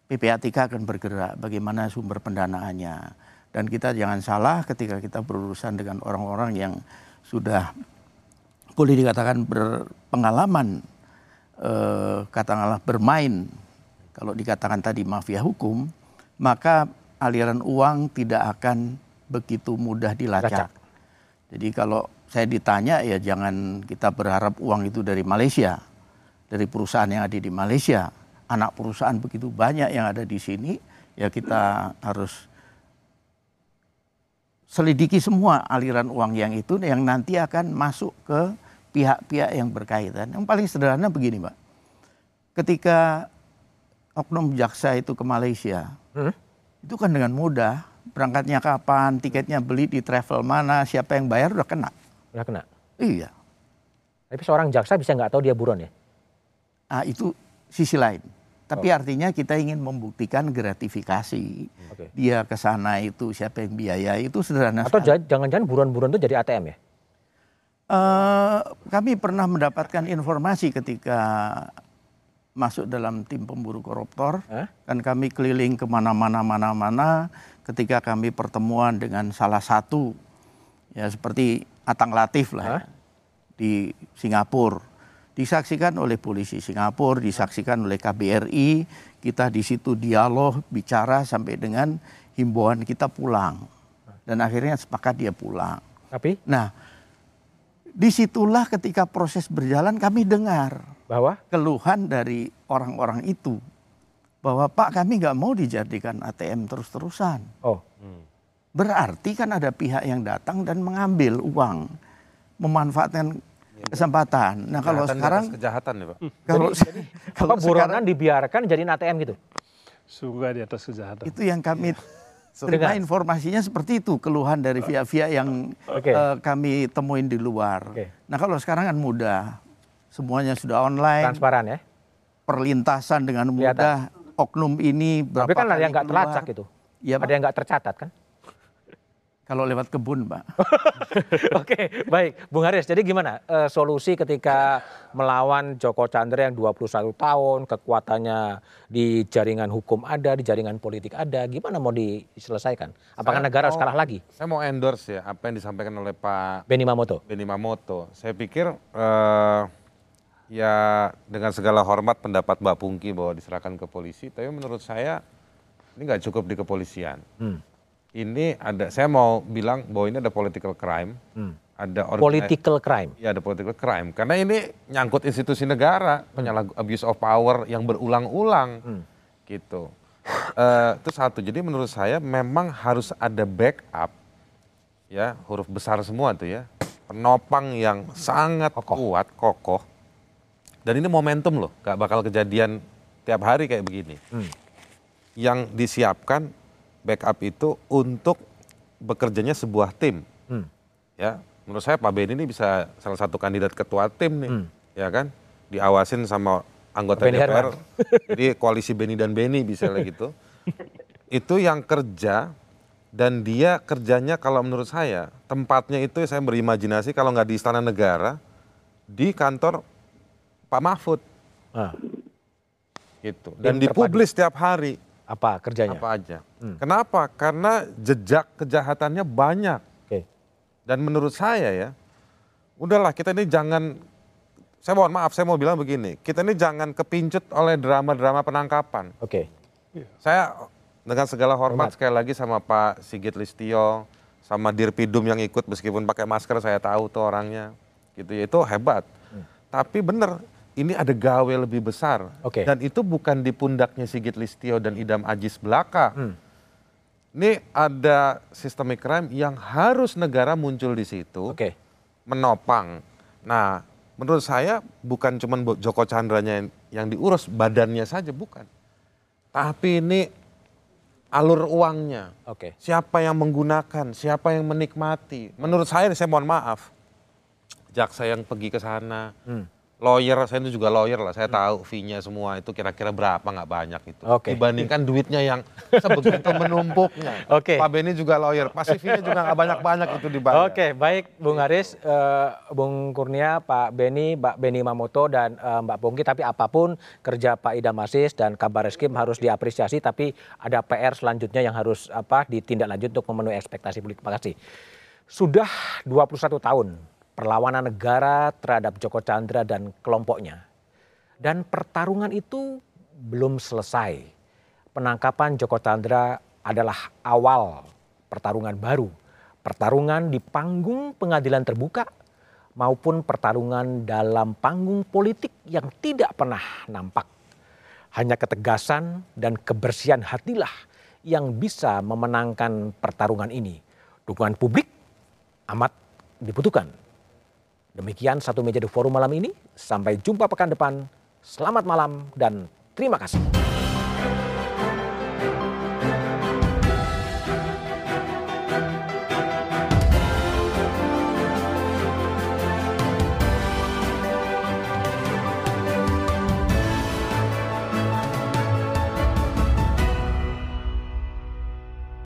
PPATK akan bergerak, bagaimana sumber pendanaannya. Dan kita jangan salah ketika kita berurusan dengan orang-orang yang sudah boleh dikatakan berpengalaman, eh, katakanlah bermain, kalau dikatakan tadi mafia hukum, maka aliran uang tidak akan begitu mudah dilacak. Lacak. Jadi kalau saya ditanya ya jangan kita berharap uang itu dari Malaysia, dari perusahaan yang ada di Malaysia. Anak perusahaan begitu banyak yang ada di sini, ya kita harus selidiki semua aliran uang yang itu yang nanti akan masuk ke pihak-pihak yang berkaitan. Yang paling sederhana begini, Mbak. Ketika oknum jaksa itu ke Malaysia, Hmm? itu kan dengan mudah. Berangkatnya kapan, tiketnya beli di travel mana, siapa yang bayar udah kena. Udah kena. Iya. Tapi seorang jaksa bisa nggak tahu dia buron ya? Ah, itu sisi lain. Tapi artinya kita ingin membuktikan gratifikasi. Oke. Dia ke sana itu siapa yang biaya itu sederhana Atau jangan-jangan buron-buron itu jadi ATM ya? Eh, kami pernah mendapatkan informasi ketika masuk dalam tim pemburu koruptor. Huh? kan kami keliling ke mana-mana mana-mana ketika kami pertemuan dengan salah satu ya seperti Atang Latif lah ya, di Singapura. Disaksikan oleh polisi Singapura disaksikan oleh KBRI kita di situ dialog bicara sampai dengan himbauan kita pulang. Dan akhirnya sepakat dia pulang. Tapi? Nah di situlah ketika proses berjalan kami dengar bahwa keluhan dari orang-orang itu bahwa Pak kami nggak mau dijadikan ATM terus-terusan. Oh. Hmm. Berarti kan ada pihak yang datang dan mengambil uang, memanfaatkan kesempatan. Nah kalau sekarang kejahatan ya Pak. Kalau jadi, kalau sekarang dibiarkan jadi ATM gitu. Sungguh di atas kejahatan. Itu yang kami terima informasinya seperti itu keluhan dari via-via yang okay. uh, eh, kami temuin di luar. Okay. Nah kalau sekarang kan mudah semuanya sudah online. Transparan ya. Perlintasan dengan mudah. Oknum ini berapa Tapi kan ada yang nggak terlacak itu. Ya, ada yang nggak tercatat kan? Kalau lewat kebun, Pak. Oke, baik. Bung Haris, jadi gimana e, solusi ketika melawan Joko Chandra yang 21 tahun, kekuatannya di jaringan hukum ada, di jaringan politik ada, gimana mau diselesaikan? Apakah saya negara harus kalah lagi? Saya mau endorse ya apa yang disampaikan oleh Pak Beni Mamoto. Beni Mamoto. Saya pikir eh, ya dengan segala hormat pendapat Mbak Pungki bahwa diserahkan ke polisi, tapi menurut saya ini nggak cukup di kepolisian. Hmm. Ini ada, saya mau bilang bahwa ini ada political crime, hmm. ada political crime. Ya ada political crime, karena ini nyangkut institusi negara, hmm. penyalah abuse of power yang berulang-ulang, hmm. gitu. Uh, itu satu. Jadi menurut saya memang harus ada backup, ya huruf besar semua tuh ya, penopang yang sangat kokoh. kuat, kokoh dan ini momentum loh, gak bakal kejadian tiap hari kayak begini. Hmm. Yang disiapkan backup itu untuk bekerjanya sebuah tim. Hmm. Ya, menurut saya Pak Beni ini bisa salah satu kandidat ketua tim nih, hmm. ya kan? Diawasin sama anggota Benny DPR. Herman. Jadi koalisi Beni dan Beni bisa gitu. itu yang kerja dan dia kerjanya kalau menurut saya tempatnya itu saya berimajinasi kalau nggak di istana negara di kantor Pak Mahfud. Ah. Gitu. Dan dipublis setiap hari. Apa kerjanya? Apa aja. Hmm. Kenapa? Karena jejak kejahatannya banyak. Okay. Dan menurut saya ya, udahlah kita ini jangan, saya mohon maaf, saya mau bilang begini, kita ini jangan kepincut oleh drama-drama penangkapan. Oke. Okay. Saya dengan segala hormat, hormat sekali lagi sama Pak Sigit Listio, sama Dirpidum yang ikut meskipun pakai masker saya tahu tuh orangnya, gitu ya itu hebat. Hmm. Tapi benar ini ada gawe lebih besar. Okay. Dan itu bukan di pundaknya Sigit Listio dan Idam Ajis belaka. Hmm. Ini ada systemic crime yang harus negara muncul di situ, okay. menopang. Nah, menurut saya bukan cuma Joko Chandranya yang, yang diurus, badannya saja bukan. Tapi ini alur uangnya. Okay. Siapa yang menggunakan, siapa yang menikmati. Menurut saya, saya mohon maaf, jaksa yang pergi ke sana, hmm lawyer saya itu juga lawyer lah. Saya tahu fee-nya semua itu kira-kira berapa nggak banyak itu. Okay. dibandingkan duitnya yang sebegitu menumpuknya. Oke. Okay. Pak Beni juga lawyer pasti fee-nya juga nggak banyak-banyak itu dibayar. Oke okay, baik Bung Haris uh, Bung Kurnia Pak Beni Mbak Beni Mamoto dan uh, Mbak Pungki. Tapi apa pun kerja Pak Idam Aziz dan Kabar Eskrim harus diapresiasi tapi ada PR selanjutnya yang harus apa ditindaklanjut untuk memenuhi ekspektasi publik. Terima kasih. Sudah 21 tahun perlawanan negara terhadap Joko Chandra dan kelompoknya. Dan pertarungan itu belum selesai. Penangkapan Joko Chandra adalah awal pertarungan baru. Pertarungan di panggung pengadilan terbuka maupun pertarungan dalam panggung politik yang tidak pernah nampak. Hanya ketegasan dan kebersihan hatilah yang bisa memenangkan pertarungan ini. Dukungan publik amat dibutuhkan. Demikian satu meja di forum malam ini. Sampai jumpa pekan depan. Selamat malam dan terima kasih.